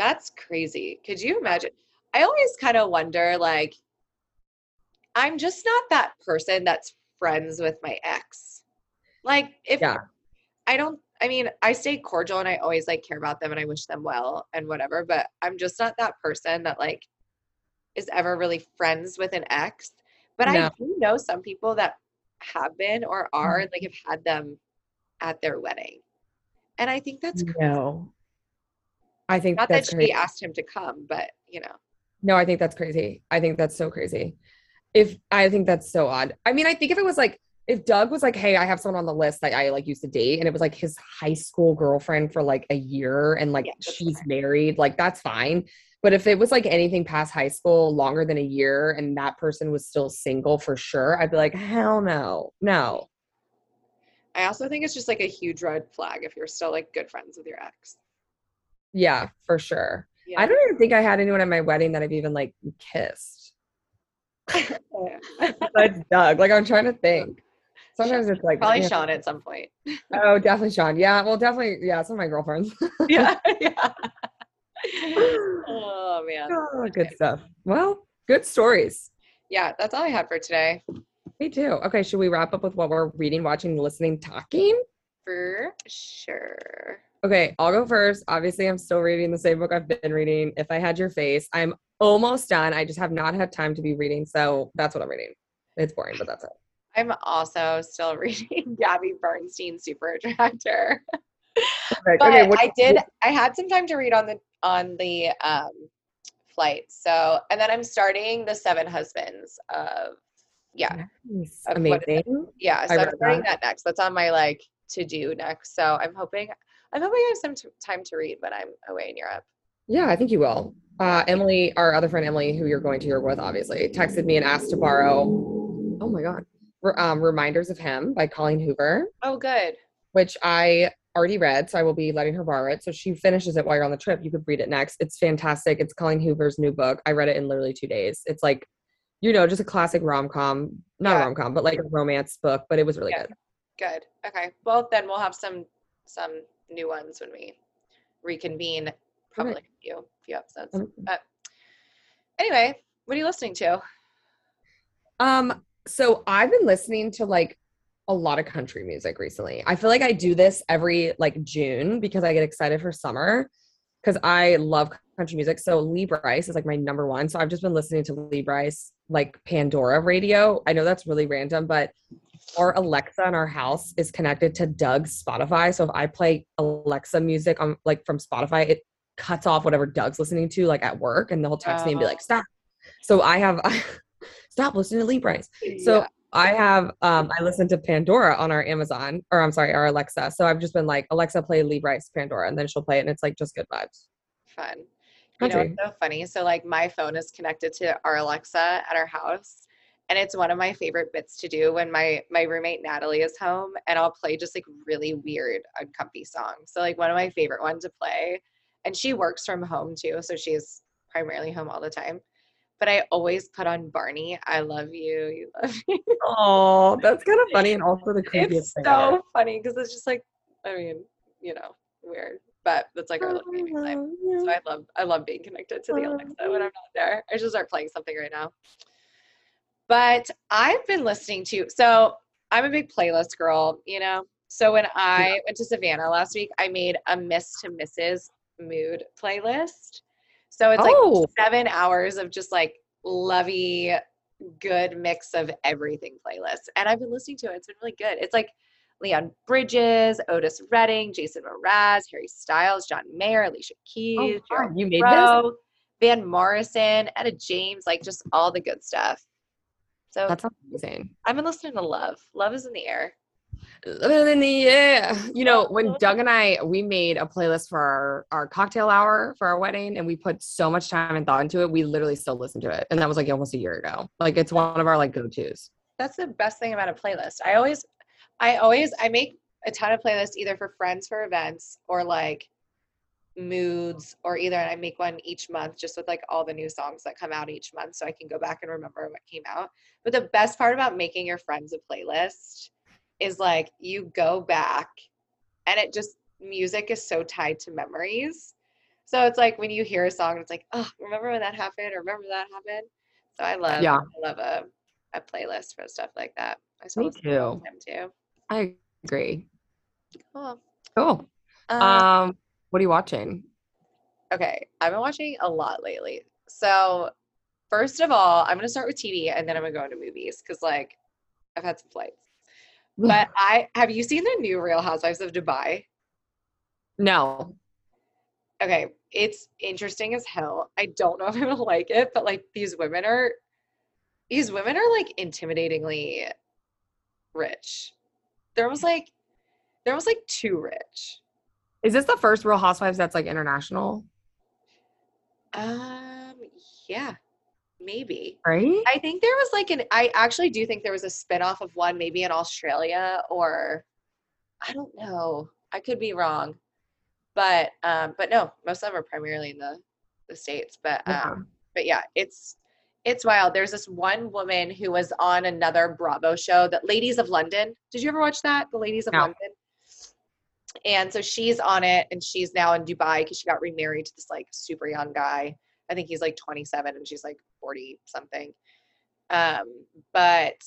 That's crazy. Could you imagine? I always kind of wonder like I'm just not that person that's friends with my ex. Like if Yeah. I don't I mean, I stay cordial and I always like care about them and I wish them well and whatever, but I'm just not that person that like is ever really friends with an ex. But I do know some people that have been or are Mm-hmm. and like have had them at their wedding. And I think that's crazy. No. I think not that she crazy. asked him to come, but you know. No, I think that's crazy. I think that's so crazy. If I think that's so odd. I mean, I think if it was like if Doug was like, "Hey, I have someone on the list that I like used to date," and it was like his high school girlfriend for like a year, and like Yeah, she's fine. married, like that's fine. But if it was like anything past high school, longer than a year, and that person was still single for sure, I'd be like, "Hell no, no." I also think it's just like a huge red flag if you're still like good friends with your ex. Yeah, for sure. You I don't even think I had anyone at my wedding that I've even like kissed. <laughs> Besides Doug. Like I'm trying to think. Sometimes it's like Probably yeah. Sean at some point. Oh, definitely Sean. Yeah, well, definitely. Yeah, some of my girlfriends. <laughs> yeah, <laughs> yeah. oh man. oh, good stuff. Well, good stories. Yeah, that's all I had for today. Me too. Okay, should we wrap up with what we're reading, watching, listening, talking? For sure. Okay, I'll go first. Obviously, I'm still reading the same book I've been reading. If I had your face, I'm almost done. I just have not had time to be reading, so that's what I'm reading. It's boring, but that's it. I'm also still <laughs> reading Gabby Bernstein Super Attractor. Okay, But okay, what- I did I had some time to read on the on the um flight. So and then I'm starting the seven husbands of yeah. Nice. of Amazing. Yeah. So I I'm starting that. that next. That's on my like to do next. So I'm hoping I'm hoping I have some t- time to read when I'm away in Europe. Yeah, I think you will. Uh, Emily, our other friend Emily, who you're going to Europe with, obviously, texted me and asked to borrow. Oh my god, re- um, reminders of him by Colleen Hoover, Oh good. which I already read, so I will be letting her borrow it. So she finishes it while you're on the trip. You could read it next. It's fantastic. It's Colleen Hoover's new book. I read it in literally two days. It's like, you know, just a classic rom com, not Yeah. a rom com, but like a romance book. But it was really Yeah. good. Good. Okay. Well then we'll have some some new ones when we reconvene. Probably Alright. a few few episodes. Um, But anyway, what are you listening to? Um, so I've been listening to like a lot of country music recently. I feel like I do this every like June because I get excited for summer because I love country music. So Lee Brice is like my number one. So I've just been listening to Lee Brice like Pandora radio. I know that's really random, but our Alexa in our house is connected to Doug's Spotify. So if I play Alexa music on like from Spotify, it cuts off whatever Doug's listening to like at work and they'll text me and be uh-huh. like, Oh. stop. So I have <laughs> stop listening to Lee Brice. So Yeah. I have um I listen to Pandora on our Amazon or I'm sorry, our Alexa. So I've just been like, Alexa play Lee Libras Pandora, and then she'll play it and it's like just good vibes. fun. You know, it's so funny. So like my phone is connected to our Alexa at our house. And it's one of my favorite bits to do when my my roommate Natalie is home and I'll play just like really weird, uncomfy songs. So like one of my favorite ones to play. And she works from home too, so she's primarily home all the time. But I always put on Barney. I love you. You <laughs> love me. Oh, that's kind of funny and also the creepiest It's thing. ever. so funny because it's just like, I mean, you know, weird. But that's like our oh, little gaming time. So I love I love being connected to the Alexa when I'm not there. I should start playing something right now. But I've been listening to so I'm a big playlist girl, you know. So when I went to Savannah last week, I made a Miss to Mrs. mood playlist. So it's Oh. like seven hours of just like lovey, good mix of everything playlist. And I've been listening to it. It's been really good. It's like Leon Bridges, Otis Redding, Jason Mraz, Harry Styles, John Mayer, Alicia oh, Keys, Oh, you made this? Van Morrison, Etta James, like just all the good stuff. So That's amazing. I've been listening to Love. Love is in the air. Living in the air. You know, when Doug and I we made a playlist for our, our cocktail hour for our wedding and we put so much time and thought into it, we literally still listen to it. And that was like almost a year ago. Like it's one of our like go-tos. That's the best thing about a playlist. I always, I always, I make a ton of playlists either for friends for events or like moods or either I make one each month just with like all the new songs that come out each month so I can go back and remember what came out. But the best part about making your friends a playlist is like you go back and it just music is so tied to memories. So it's like when you hear a song, it's like, oh, remember when that happened or remember that happened. So I love, Yeah. I love a, a playlist for stuff like that. I Me listen to it all too. too. I agree. Cool. Cool. Uh, Um, what are you watching? okay, I've been watching a lot lately. So first of all, I'm gonna start with TV and then I'm gonna go into movies because like I've had some flights. But I have you seen the new Real Housewives of Dubai? no. okay, it's interesting as hell. I don't know if I'm gonna like it, but like these women are these women are like intimidatingly rich. They're almost like they're almost like too rich. Is this the first Real Housewives that's like international? Um yeah, maybe. Right? I think there was like an I actually do think there was a spin-off of one maybe in Australia or I don't know. I could be wrong. But um but no, most of them are primarily in the the states, but um Yeah. but yeah, it's it's wild. There's this one woman who was on another Bravo show, that Ladies of London. Did you ever watch that? The Ladies of No. London. And so she's on it, and she's now in Dubai because she got remarried to this like super young guy. I think he's like 27, and she's like 40 something. Um, but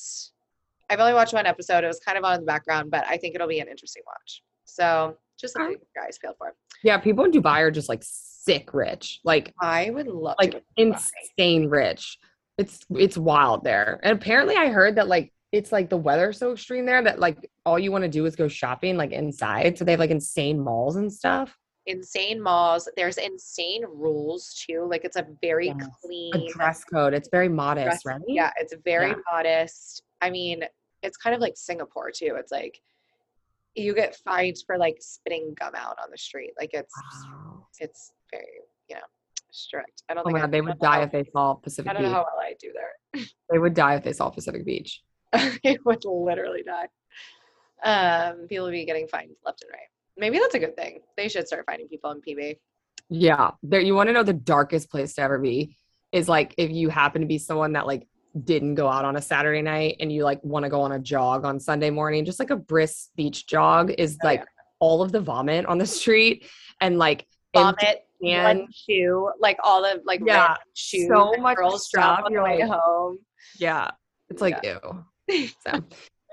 I've only watched one episode. It was kind of on in the background, but I think it'll be an interesting watch. So just something you guys feel for. Yeah, people in Dubai are just like sick rich. Like I would love like to. go to Dubai. insane rich. It's it's wild there. And apparently I heard that like it's like the weather so extreme there that like all you want to do is go shopping like inside. So they have like insane malls and stuff. Insane malls. There's insane rules too. Like it's a very Yes. clean A dress code. It's very modest, dress- right? Yeah, it's very Yeah. modest. I mean, it's kind of like Singapore too. It's like you get fined for like spitting gum out on the street. Like it's Wow. it's very you know strict. I don't Oh think my god, they would die if they <laughs> saw Pacific. I don't know Beach. how well I do there. <laughs> They would die if they saw Pacific Beach. <laughs> I would literally die. Um, people would be getting fined left and right. Maybe that's a good thing. They should start finding people in PB. Yeah. There you want to know the darkest place to ever be is like if you happen to be someone that like didn't go out on a Saturday night and you like want to go on a jog on Sunday morning, just like a brisk beach jog is Oh, like yeah. all of the vomit on the <laughs> street and like Vomit, one shoe, like all the like Yeah, shoes so much girls drop stuff, on the way like- home. Yeah. It's like ew. <laughs> So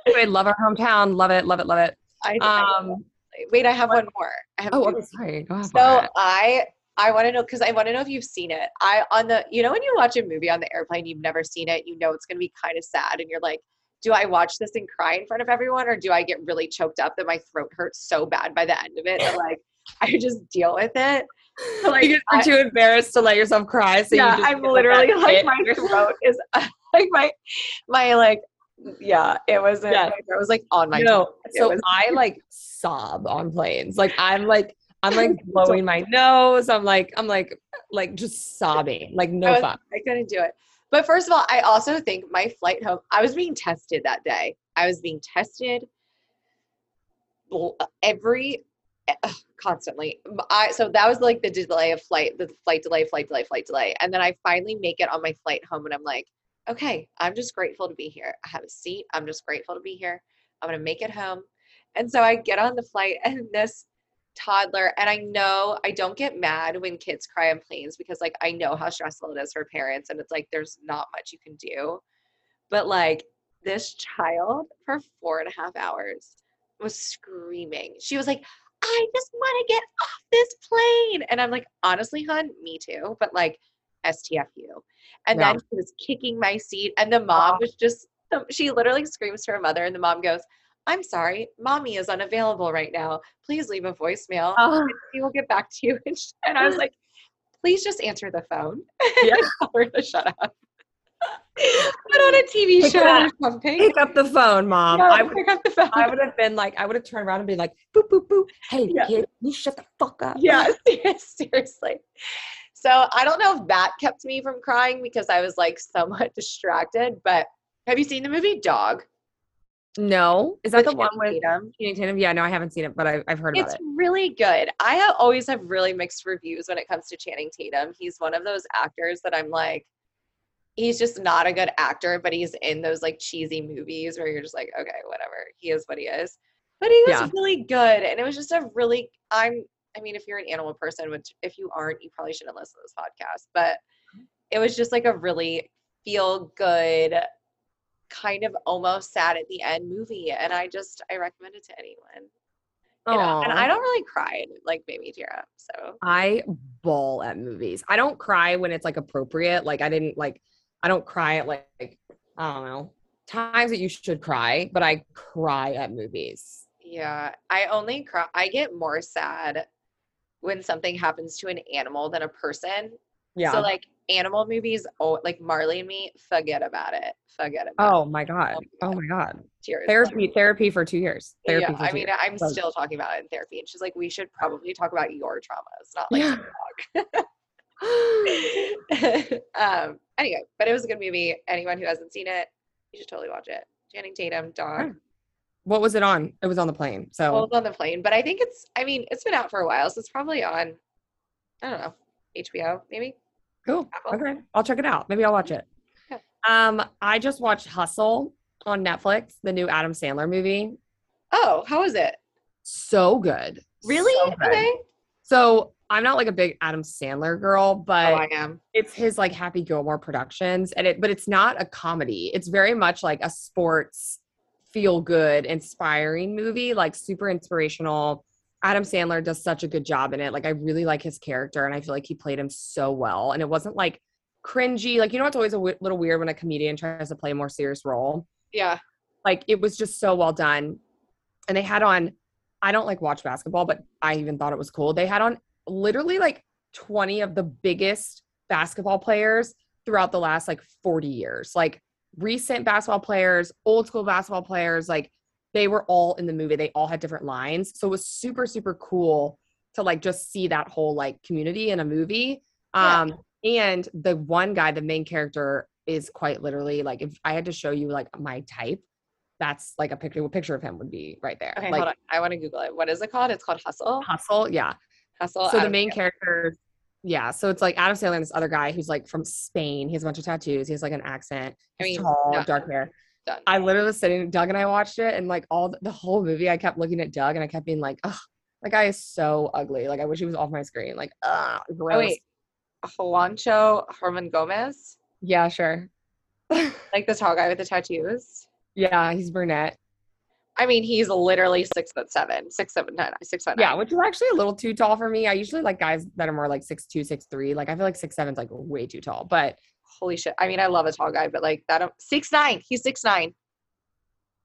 anyway, love our hometown. Love it, love it, love it. I, I Um wait, I have one more. I have oh okay, sorry. Go ahead. So I I want to know because I want to know if you've seen it. I on the you know when you watch a movie on the airplane, you've never seen it, you know it's gonna be kind of sad, and you're like, do I watch this and cry in front of everyone or do I get really choked up that my throat hurts so bad by the end of it that <laughs> like I just deal with it? So, like, you're I, too embarrassed to let yourself cry. So yeah, I'm literally like my <laughs> throat is <laughs> like my my like yeah, it was yeah. it was like on my no. So was- I <laughs> like sob on planes. Like I'm like I'm like <laughs> blowing my nose. I'm like I'm like like just sobbing. Like no I was, fun. I couldn't do it. But first of all, I also think my flight home. I was being tested that day. I was being tested every eh, <sighs> constantly. I so that was like the delay of flight, the flight delay, flight delay, flight delay, and then I finally make it on my flight home, and I'm like, okay, I'm just grateful to be here. I have a seat. I'm just grateful to be here. I'm gonna make it home, and so I get on the flight, <laughs> and this toddler, and I know I don't get mad when kids cry on planes because like I know how stressful it is for parents, and it's like there's not much you can do, but like this child for four and a half hours was screaming. She was like, I just want to get off this plane. And I'm like, honestly, hun, me too. But like, STFU. And then she was kicking my seat. And the mom was just, she literally screams to her mother. And the mom goes, I'm sorry, mommy is unavailable right now. Please leave a voicemail. Oh. we will get back to you. <laughs> And I was like, please just answer the phone. <laughs> Yeah. tell her to shut up. <laughs> Put on a TV pick show up, or something. Pick up the phone, mom. No, I would pick up the phone. I would have been like, I would have turned around and been like, boop, boop, boop. Hey, yeah. kid, you shut the fuck up. Yeah, seriously. So I don't know if that kept me from crying because I was like somewhat <laughs> distracted. But have you seen the movie Dog? No, is that with the one with Tatum? Tatum? Yeah, no, I haven't seen it, but I, have heard about it's it. It's really good. I have, always have really mixed reviews when it comes to Channing Tatum. He's one of those actors that I'm like, he's just not a good actor, but he's in those like cheesy movies where you're just like, okay, whatever. He is what he is. But he was yeah. really good. And it was just a really I'm I mean, if you're an animal person, which if you aren't, you probably shouldn't listen to this podcast. But mm-hmm. it was just like a really feel good, kind of almost sad at the end movie. And I just I recommend it to anyone. You know, and I don't really cry like baby tear up. So I bawl at movies. I don't cry when it's like appropriate. Like I didn't like I don't cry at like, like I don't know times that you should cry, but I cry at movies. Yeah, I only cry. I get more sad when something happens to an animal than a person. Yeah. So like animal movies, oh, like Marley and Me, forget about it. Forget about. It. Oh my god. Oh my god. Tears. Therapy. Therapy for two years. Therapy. Yeah. I mean, years. I'm still talking about it in therapy, and she's like, we should probably talk about your traumas, not like yeah. <laughs> um, anyway, but it was a good movie. Anyone who hasn't seen it, you should totally watch it. Channing Tatum, dog. What was it on? It was on the plane. So well, it was on the plane, but I think it's. I mean, it's been out for a while, so it's probably on. I don't know, HBO maybe. Cool. Apple. Okay, I'll check it out. Maybe I'll watch it. Yeah. Um, I just watched Hustle on Netflix, the new Adam Sandler movie. Oh, how is it? So good. Really? So good. Okay. So I'm not like a big Adam Sandler girl, but oh, I am. It's his like Happy Gilmore Productions, and it but it's not a comedy. It's very much like a sports feel good, inspiring movie, like super inspirational. Adam Sandler does such a good job in it. Like I really like his character, and I feel like he played him so well. And it wasn't like cringy. Like you know, it's always a w- little weird when a comedian tries to play a more serious role. Yeah. Like it was just so well done. And they had on. I don't like watch basketball, but I even thought it was cool. They had on literally like 20 of the biggest basketball players throughout the last like 40 years. Like recent basketball players, old school basketball players, like they were all in the movie. They all had different lines. So it was super, super cool to like just see that whole like community in a movie. Um, and the one guy, the main character, is quite literally like if I had to show you like my type, that's like a picture a picture of him would be right there. Okay, like, hold on. I want to Google it. What is it called? It's called Hustle. Hustle, yeah. Hustle. So the main character, yeah. So it's like Adam Sandler and this other guy who's like from Spain. He has a bunch of tattoos. He has like an accent. I mean, tall, no. dark hair. I literally was sitting, Doug and I watched it, and like all the, the whole movie, I kept looking at Doug and I kept being like, "Ugh, that guy is so ugly. Like I wish he was off my screen. Like, ugh, oh, gross. Oh, wait. Juancho Hernangomez. Yeah, sure. <laughs> like the tall guy with the tattoos. Yeah, he's brunette. I mean, he's literally six foot seven, six seven nine, six foot nine. Yeah, which is actually a little too tall for me. I usually like guys that are more like six two, six three. Like I feel like six seven's like way too tall. But holy shit! I mean, I love a tall guy, but like that six nine. He's six nine.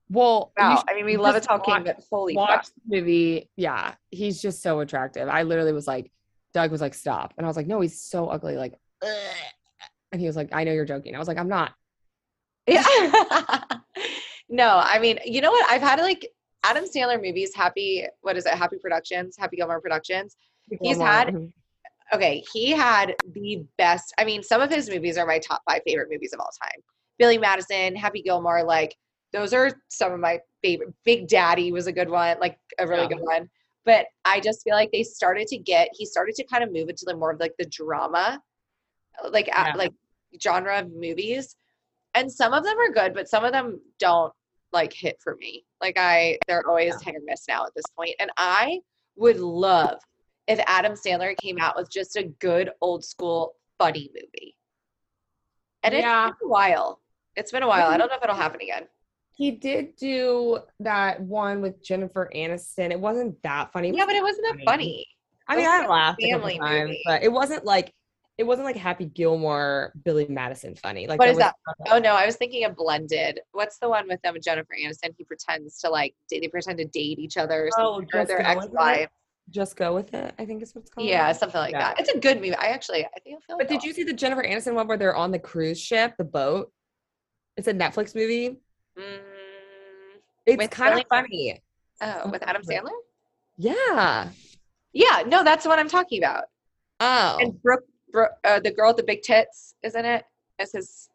Well, Wow. I mean, we love a tall king, but holy watch fuck. the movie. Yeah, he's just so attractive. I literally was like, Doug was like, stop. And I was like, no, he's so ugly. Like, "Ugh." and he was like, I know you're joking. I was like, I'm not. Yeah. <laughs> no, I mean, you know what? I've had like Adam Sandler movies, Happy, what is it? Happy Productions, Happy Gilmore Productions. He's had- Mhm. Okay, he had the best. I mean, some of his movies are my top five favorite movies of all time. Billy Madison, Happy Gilmore, like those are some of my favorite. Big Daddy was a good one, like a really Yeah. good one. But I just feel like they started to get. He started to kind of move into the more of like the drama, like Yeah. like genre of movies, and some of them are good, but some of them don't like hit for me. Like I, they're always Yeah. hit or miss now at this point. And I would love if Adam Sandler came out with just a good old school funny movie. And Yeah. it's been a while. It's been a while. I don't know if it'll happen again. He did do that one with Jennifer Aniston. It wasn't that funny. Yeah, but it wasn't that funny. I mean, I laughed a couple family times, movie. but it wasn't like it wasn't like Happy Gilmore, Billy Madison funny. Like What is that? Oh no, I was thinking of Blended. What's the one with them and Jennifer Aniston? He pretends to like they they pretend to date each other or Oh, Just their Go With ex It? wife. Just go with it. I think is what's called. Yeah, something like Yeah. that. It's a good movie. I actually I think I feel But did you see the Jennifer Aniston one where they're on the cruise ship, the boat? It's a Netflix movie. Mm, It's kind of funny. oh, with Adam Sandler? Yeah. Yeah, no, that's the one I'm talking about. Oh. And Brooke uh, the girl with the big tits, isn't it? Is his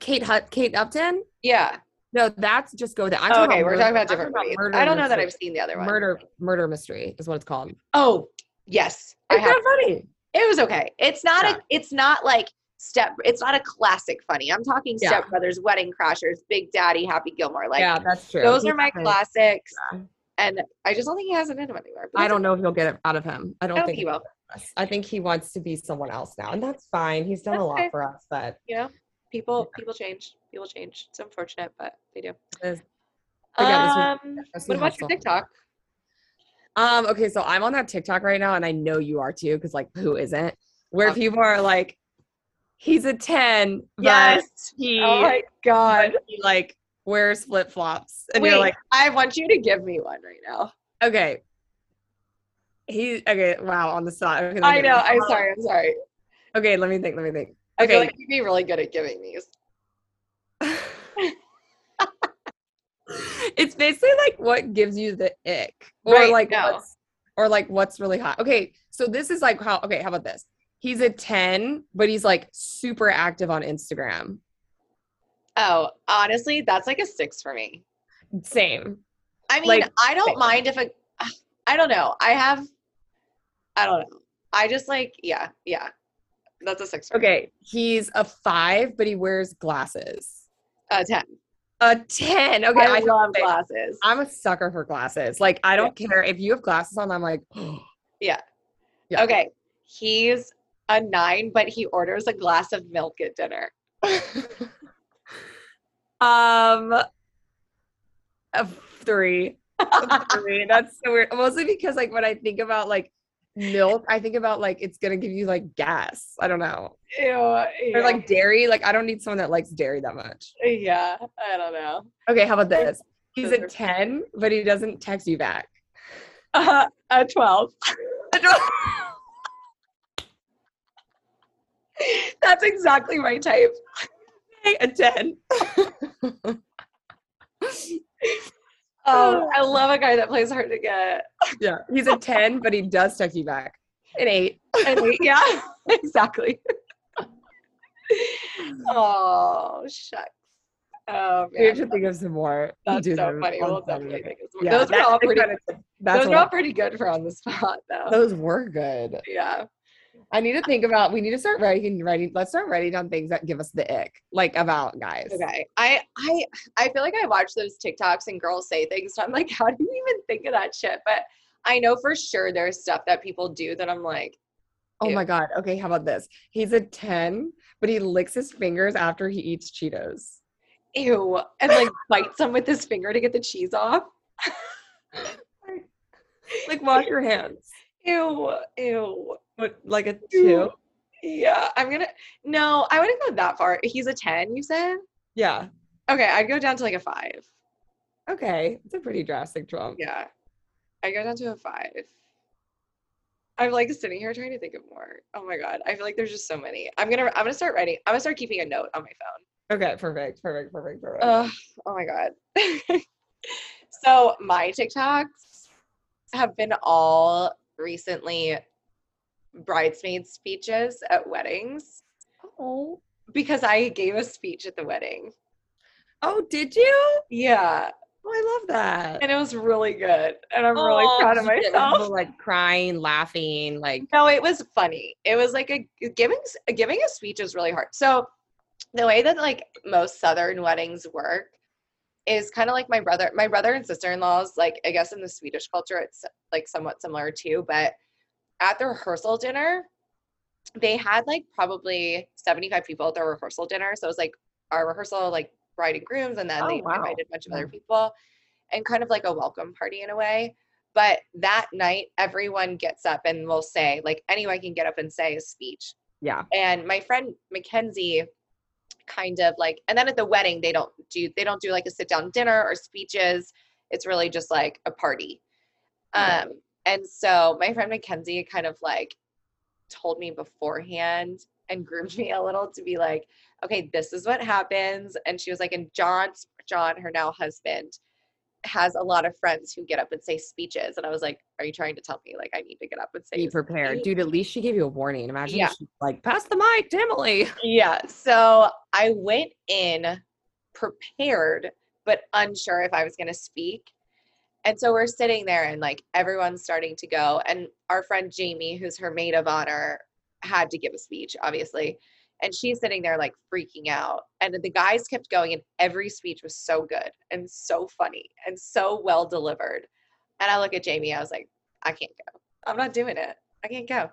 Kate Hut Kate Upton? yeah. No, that's just go. I'm Oh, okay, we're murder- talking about different movies. Murder I don't know that I've seen the other one. Murder Murder Mystery is what it's called. Oh, yes. It's kind of funny. It was okay. It's not Yeah. a. It's not like step. It's not a classic funny. I'm talking Yeah. Step Brothers, Wedding Crashers, Big Daddy, Happy Gilmore. Like yeah, that's true. those He are my classics. Yeah. And I just don't think he has it in him anymore. but I don't know if he'll get it out of him. I don't I don't think think he will. Us. I think he wants to be someone else now, and that's fine. He's done That's a lot okay. for us, but You know, people people change. People change. It's unfortunate, but they do. It's- Again, Um, what was about your helpful. TikTok? Um, okay, so I'm on that TikTok right now, and I know you are too, because like who isn't? Where Um, people are like, he's a 10, but he, Oh my god. he like wears flip flops. And Wait, you're like, I want you to give me one right now. okay. He okay, wow, on the spot. Okay, I know. I'm sorry. I'm sorry. Okay, let me think, let me think. I feel Okay. like you'd be really good at giving these. <laughs> it's basically like what gives you the ick or Right, like no. what's, or like what's really hot okay so this is like how okay how about this he's a 10 but he's like super active on instagram Oh, honestly, that's like a six for me. same I mean, Like- I don't mind if a. <sighs> I don't know. I have. I don't know. I just like yeah yeah. That's a six. Okay he's a five but he wears glasses Uh, ten. a 10 okay I, I, love glasses. i'm a sucker for glasses like i don't care if you have glasses on i'm like <gasps> Yeah. Yeah. Okay. He's a nine, but he orders a glass of milk at dinner. <laughs> um a three A three. <laughs> That's so weird. Mostly because like when I think about like milk, I think about like it's gonna give you like gas. I don't know. Ew. Yeah. Or like dairy. Like I don't need someone that likes dairy that much. yeah. I don't know. Okay, how about this? <laughs> He's a 10, but he doesn't text you back. Uh, <laughs> a twelve. That's exactly my type. <laughs> a 10. Um, <laughs> I love a guy that plays hard to get. yeah. He's a 10, but he does text you back. An eight. And we- <laughs> yeah, exactly. oh shucks. Oh We have to think of some more. that's so them funny. We'll definitely think of some- more. Yeah, those were all pretty. kind of- Those are what- all pretty good for on the spot, though. those were good. Yeah. I need to think about. We need to start writing. Writing. Let's start writing down things that give us the ick, like about guys. Okay. I I I feel like I watch those TikToks and girls say things. I'm like, <laughs> how do you even think of that shit? But I know for sure there's stuff that people do that I'm like, Oh Ew. my god. Okay, how about this? He's a ten, but he licks his fingers after he eats Cheetos. ew, and like bites them with his finger to get the cheese off. <laughs> Like wash your hands. Ew, ew. What, like a two? Yeah, I'm gonna. No, I wouldn't go that far. He's a ten. You said. Yeah. Okay, I'd go down to like a five. Okay, it's a pretty drastic drop. Yeah. I go down to a five. I'm like sitting here trying to think of more. Oh my god. I feel like there's just so many. I'm gonna I'm gonna start writing. I'm gonna start keeping a note on my phone. Okay, perfect, perfect, perfect, perfect. Ugh, oh my god. <laughs> so my TikToks have been all recently bridesmaid speeches at weddings oh, because I gave a speech at the wedding. oh, did you? Yeah. Oh, I love that. And it was really good. And I'm really Oh, proud of did you get myself. like crying, laughing, like No, it was funny. It was like a giving giving a speech is really hard. So the way that like most southern weddings work is kind of like my brother my brother and sister-in-laws like I guess in the Swedish culture it's like somewhat similar too, but at the rehearsal dinner they had like probably 75 people at their rehearsal dinner. So it was like our rehearsal like bride and grooms and then Oh, they wow. invited a bunch of other people and kind of like a welcome party in a way. But that night, everyone gets up and will say, like, anyone can get up and say a speech. yeah. And my friend Mackenzie kind of like, and then at the wedding, they don't do, they don't do like a sit down dinner or speeches. It's really just like a party. Um, and so my friend Mackenzie kind of like told me beforehand and <laughs> groomed me a little to be like, okay, this is what happens. And she was like, and John's John, her now husband, has a lot of friends who get up and say speeches. And I was like, Are you trying to tell me like I need to get up and say Be prepared, speech? dude. At least she gave you a warning. Imagine, Yeah. she's like, pass the mic, to Emily. <laughs> Yeah. So I went in prepared, but unsure if I was going to speak. And so we're sitting there and like everyone's starting to go. And our friend Jamie, who's her maid of honor, had to give a speech, obviously. And she's sitting there like freaking out. And the guys kept going, and every speech was so good and so funny and so well delivered. And I look at Jamie, I was like, I can't go. I'm not doing it. I can't go.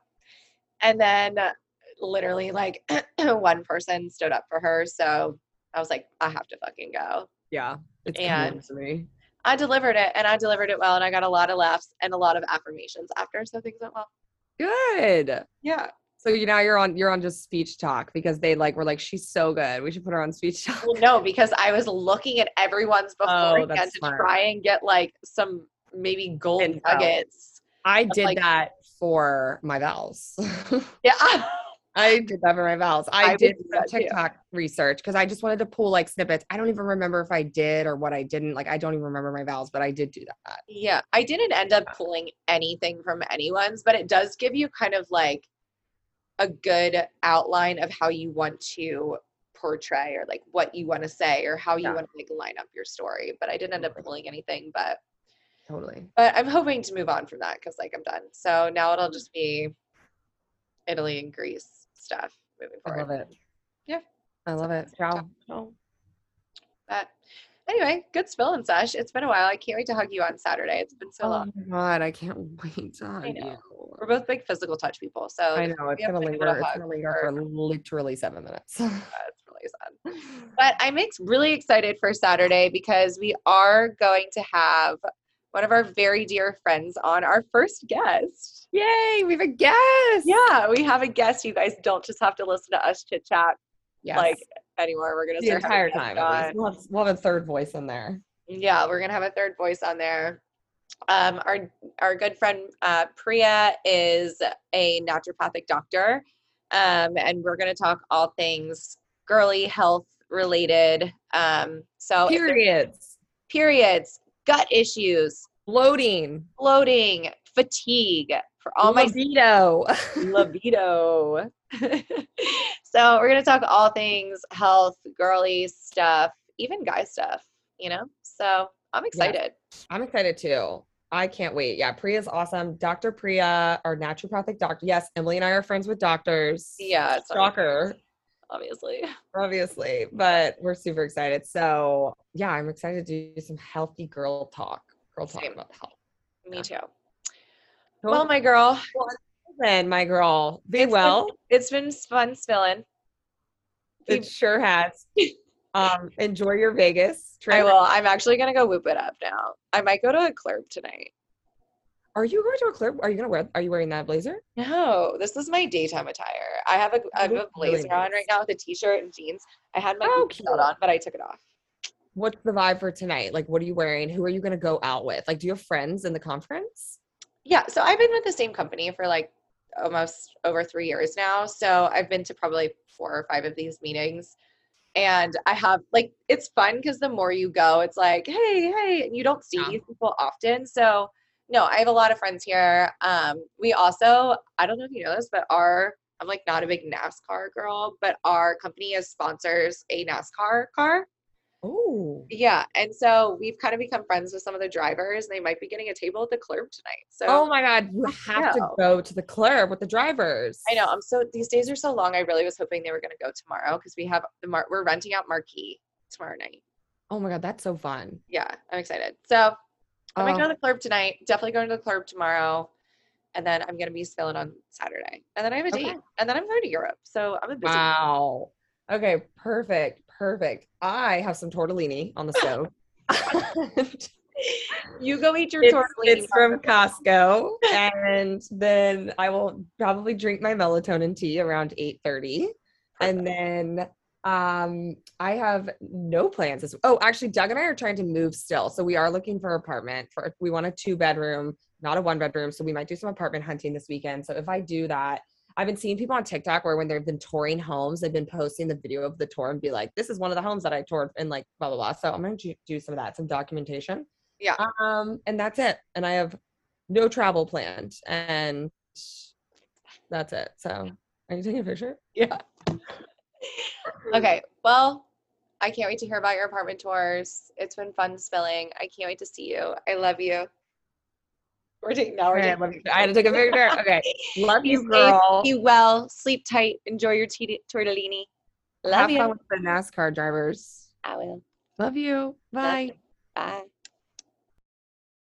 And then uh, literally, like, <clears throat> one person stood up for her. So I was like, I have to fucking go. Yeah, it's And- to me. I delivered it and I delivered it well. And I got a lot of laughs and a lot of affirmations after. So things went well. Good. Yeah. So you now you're on you're on just speech talk because they like were like she's so good. We should put her on speech talk. Well, no, because I was looking at everyone's beforehand Oh, to smart. try and get like some maybe gold nuggets. I did like- that for my vows. <laughs> Yeah. <laughs> I did that for my vows. I, I did some too. TikTok research because I just wanted to pull like snippets. I don't even remember if I did or what I didn't. Like I don't even remember my vows, but I did do that. Yeah, I didn't end up pulling anything from anyone's, but it does give you kind of like a good outline of how you want to portray or like what you want to say or how you Yeah. want to like line up your story. But I didn't end up pulling anything, but Totally. but I'm hoping to move on from that because like I'm done. So now it'll just be Italy and Greece stuff moving I love it. Yeah. I love it. Ciao. But anyway, good spill and such. It's been a while. I can't wait to hug you on Saturday. It's been so Oh long. my god, I can't wait to hug you. We're both big physical touch people, so I know it's gonna linger. It's gonna linger for- for literally seven minutes. That's <laughs> really sad. But I'm ex- really excited for Saturday because we are going to have one of our very dear friends on our first guest. Yay, we have a guest. Yeah, we have a guest. You guys don't just have to listen to us chit chat Yes. like anymore. We're gonna the start entire time. We'll, have, we'll have a third voice in there. Yeah, we're gonna have a third voice on there. Um, our our good friend uh, Priya is a naturopathic doctor, um, and we're gonna talk all things girly health related. Um, so Periods, periods, gut issues, bloating, bloating, fatigue for all my libido. <laughs> libido. so we're gonna talk all things health, girly stuff, even guy stuff. You know, so I'm excited. I'm excited too. I can't wait. Yeah, Priya's awesome. Dr. Priya, our naturopathic doctor. Yes, Emily and I are friends with doctors. Yeah, Shocker, obviously. obviously, but we're super excited. So yeah, I'm excited to do some healthy girl talk. Girl talk Same. about health. Me Yeah. too. Well, my girl, then, my girl, be It's been- well. it's been fun spilling. It sure has. Um, enjoy your Vegas trip. I will. I'm actually gonna go whoop it up now. I might go to a club tonight. Are you going to a club? Are you gonna wear? Are you wearing that blazer? No, this is my daytime attire. I have a I have a looks really blazer on right now with a t-shirt and jeans. I had my Oh, on, but I took it off. what's the vibe for tonight? Like, what are you wearing? Who are you going to go out with? Like, do you have friends in the conference? Yeah, so I've been with the same company for like almost over three years now. So I've been to probably four or five of these meetings. And I have like it's fun because the more you go, it's like, hey, hey, and you don't see Yeah. these people often. So no, I have a lot of friends here. Um, we also, I don't know if you know this, but our I'm like not a big NASCAR girl, but our company is sponsors a NASCAR car. Oh, Yeah. And so we've kind of become friends with some of the drivers. And they might be getting a table at the club tonight. So oh my God. You have to go. to the club with the drivers. I know. I'm so these days are so long. I really was hoping they were going to go tomorrow because we have the mar- we're renting out Marquee tomorrow night. Oh my God. That's so fun. Yeah, I'm excited. So I'm gonna go Oh. to the club tonight. Definitely going to the club tomorrow, and then I'm gonna be spilling on Saturday, and then I have a date, Okay. and then I'm going to Europe. So I'm a busy. Wow. Okay, perfect. Perfect. I have some tortellini on the stove. <laughs> You go eat your it's, tortellini. it's from Costco. And then I will probably drink my melatonin tea around 8:30. And then um I have no plans. This, oh, actually Doug and I are trying to move still. So we are looking for an apartment for we want a two bedroom, not a one bedroom. So we might do some apartment hunting this weekend. So if I do that, I've been seeing people on TikTok where when they've been touring homes, they've been posting the video of the tour and be like, this is one of the homes that I toured and like blah blah blah. So I'm gonna do some of that, some documentation. Yeah. Um, and that's it. And I have no travel planned. And that's it. So are you taking a picture? Yeah. Okay. <laughs> Well, I can't wait to hear about your apartment tours. It's been fun spilling. I can't wait to see you. I love you. We're taking now. We're taking me- I had to take a picture. <laughs> Okay. Love you, girl. Be well. Sleep tight. Enjoy your tea- tortellini. Love Have you. fun with the NASCAR drivers. I will. Love you. Bye. you. Bye.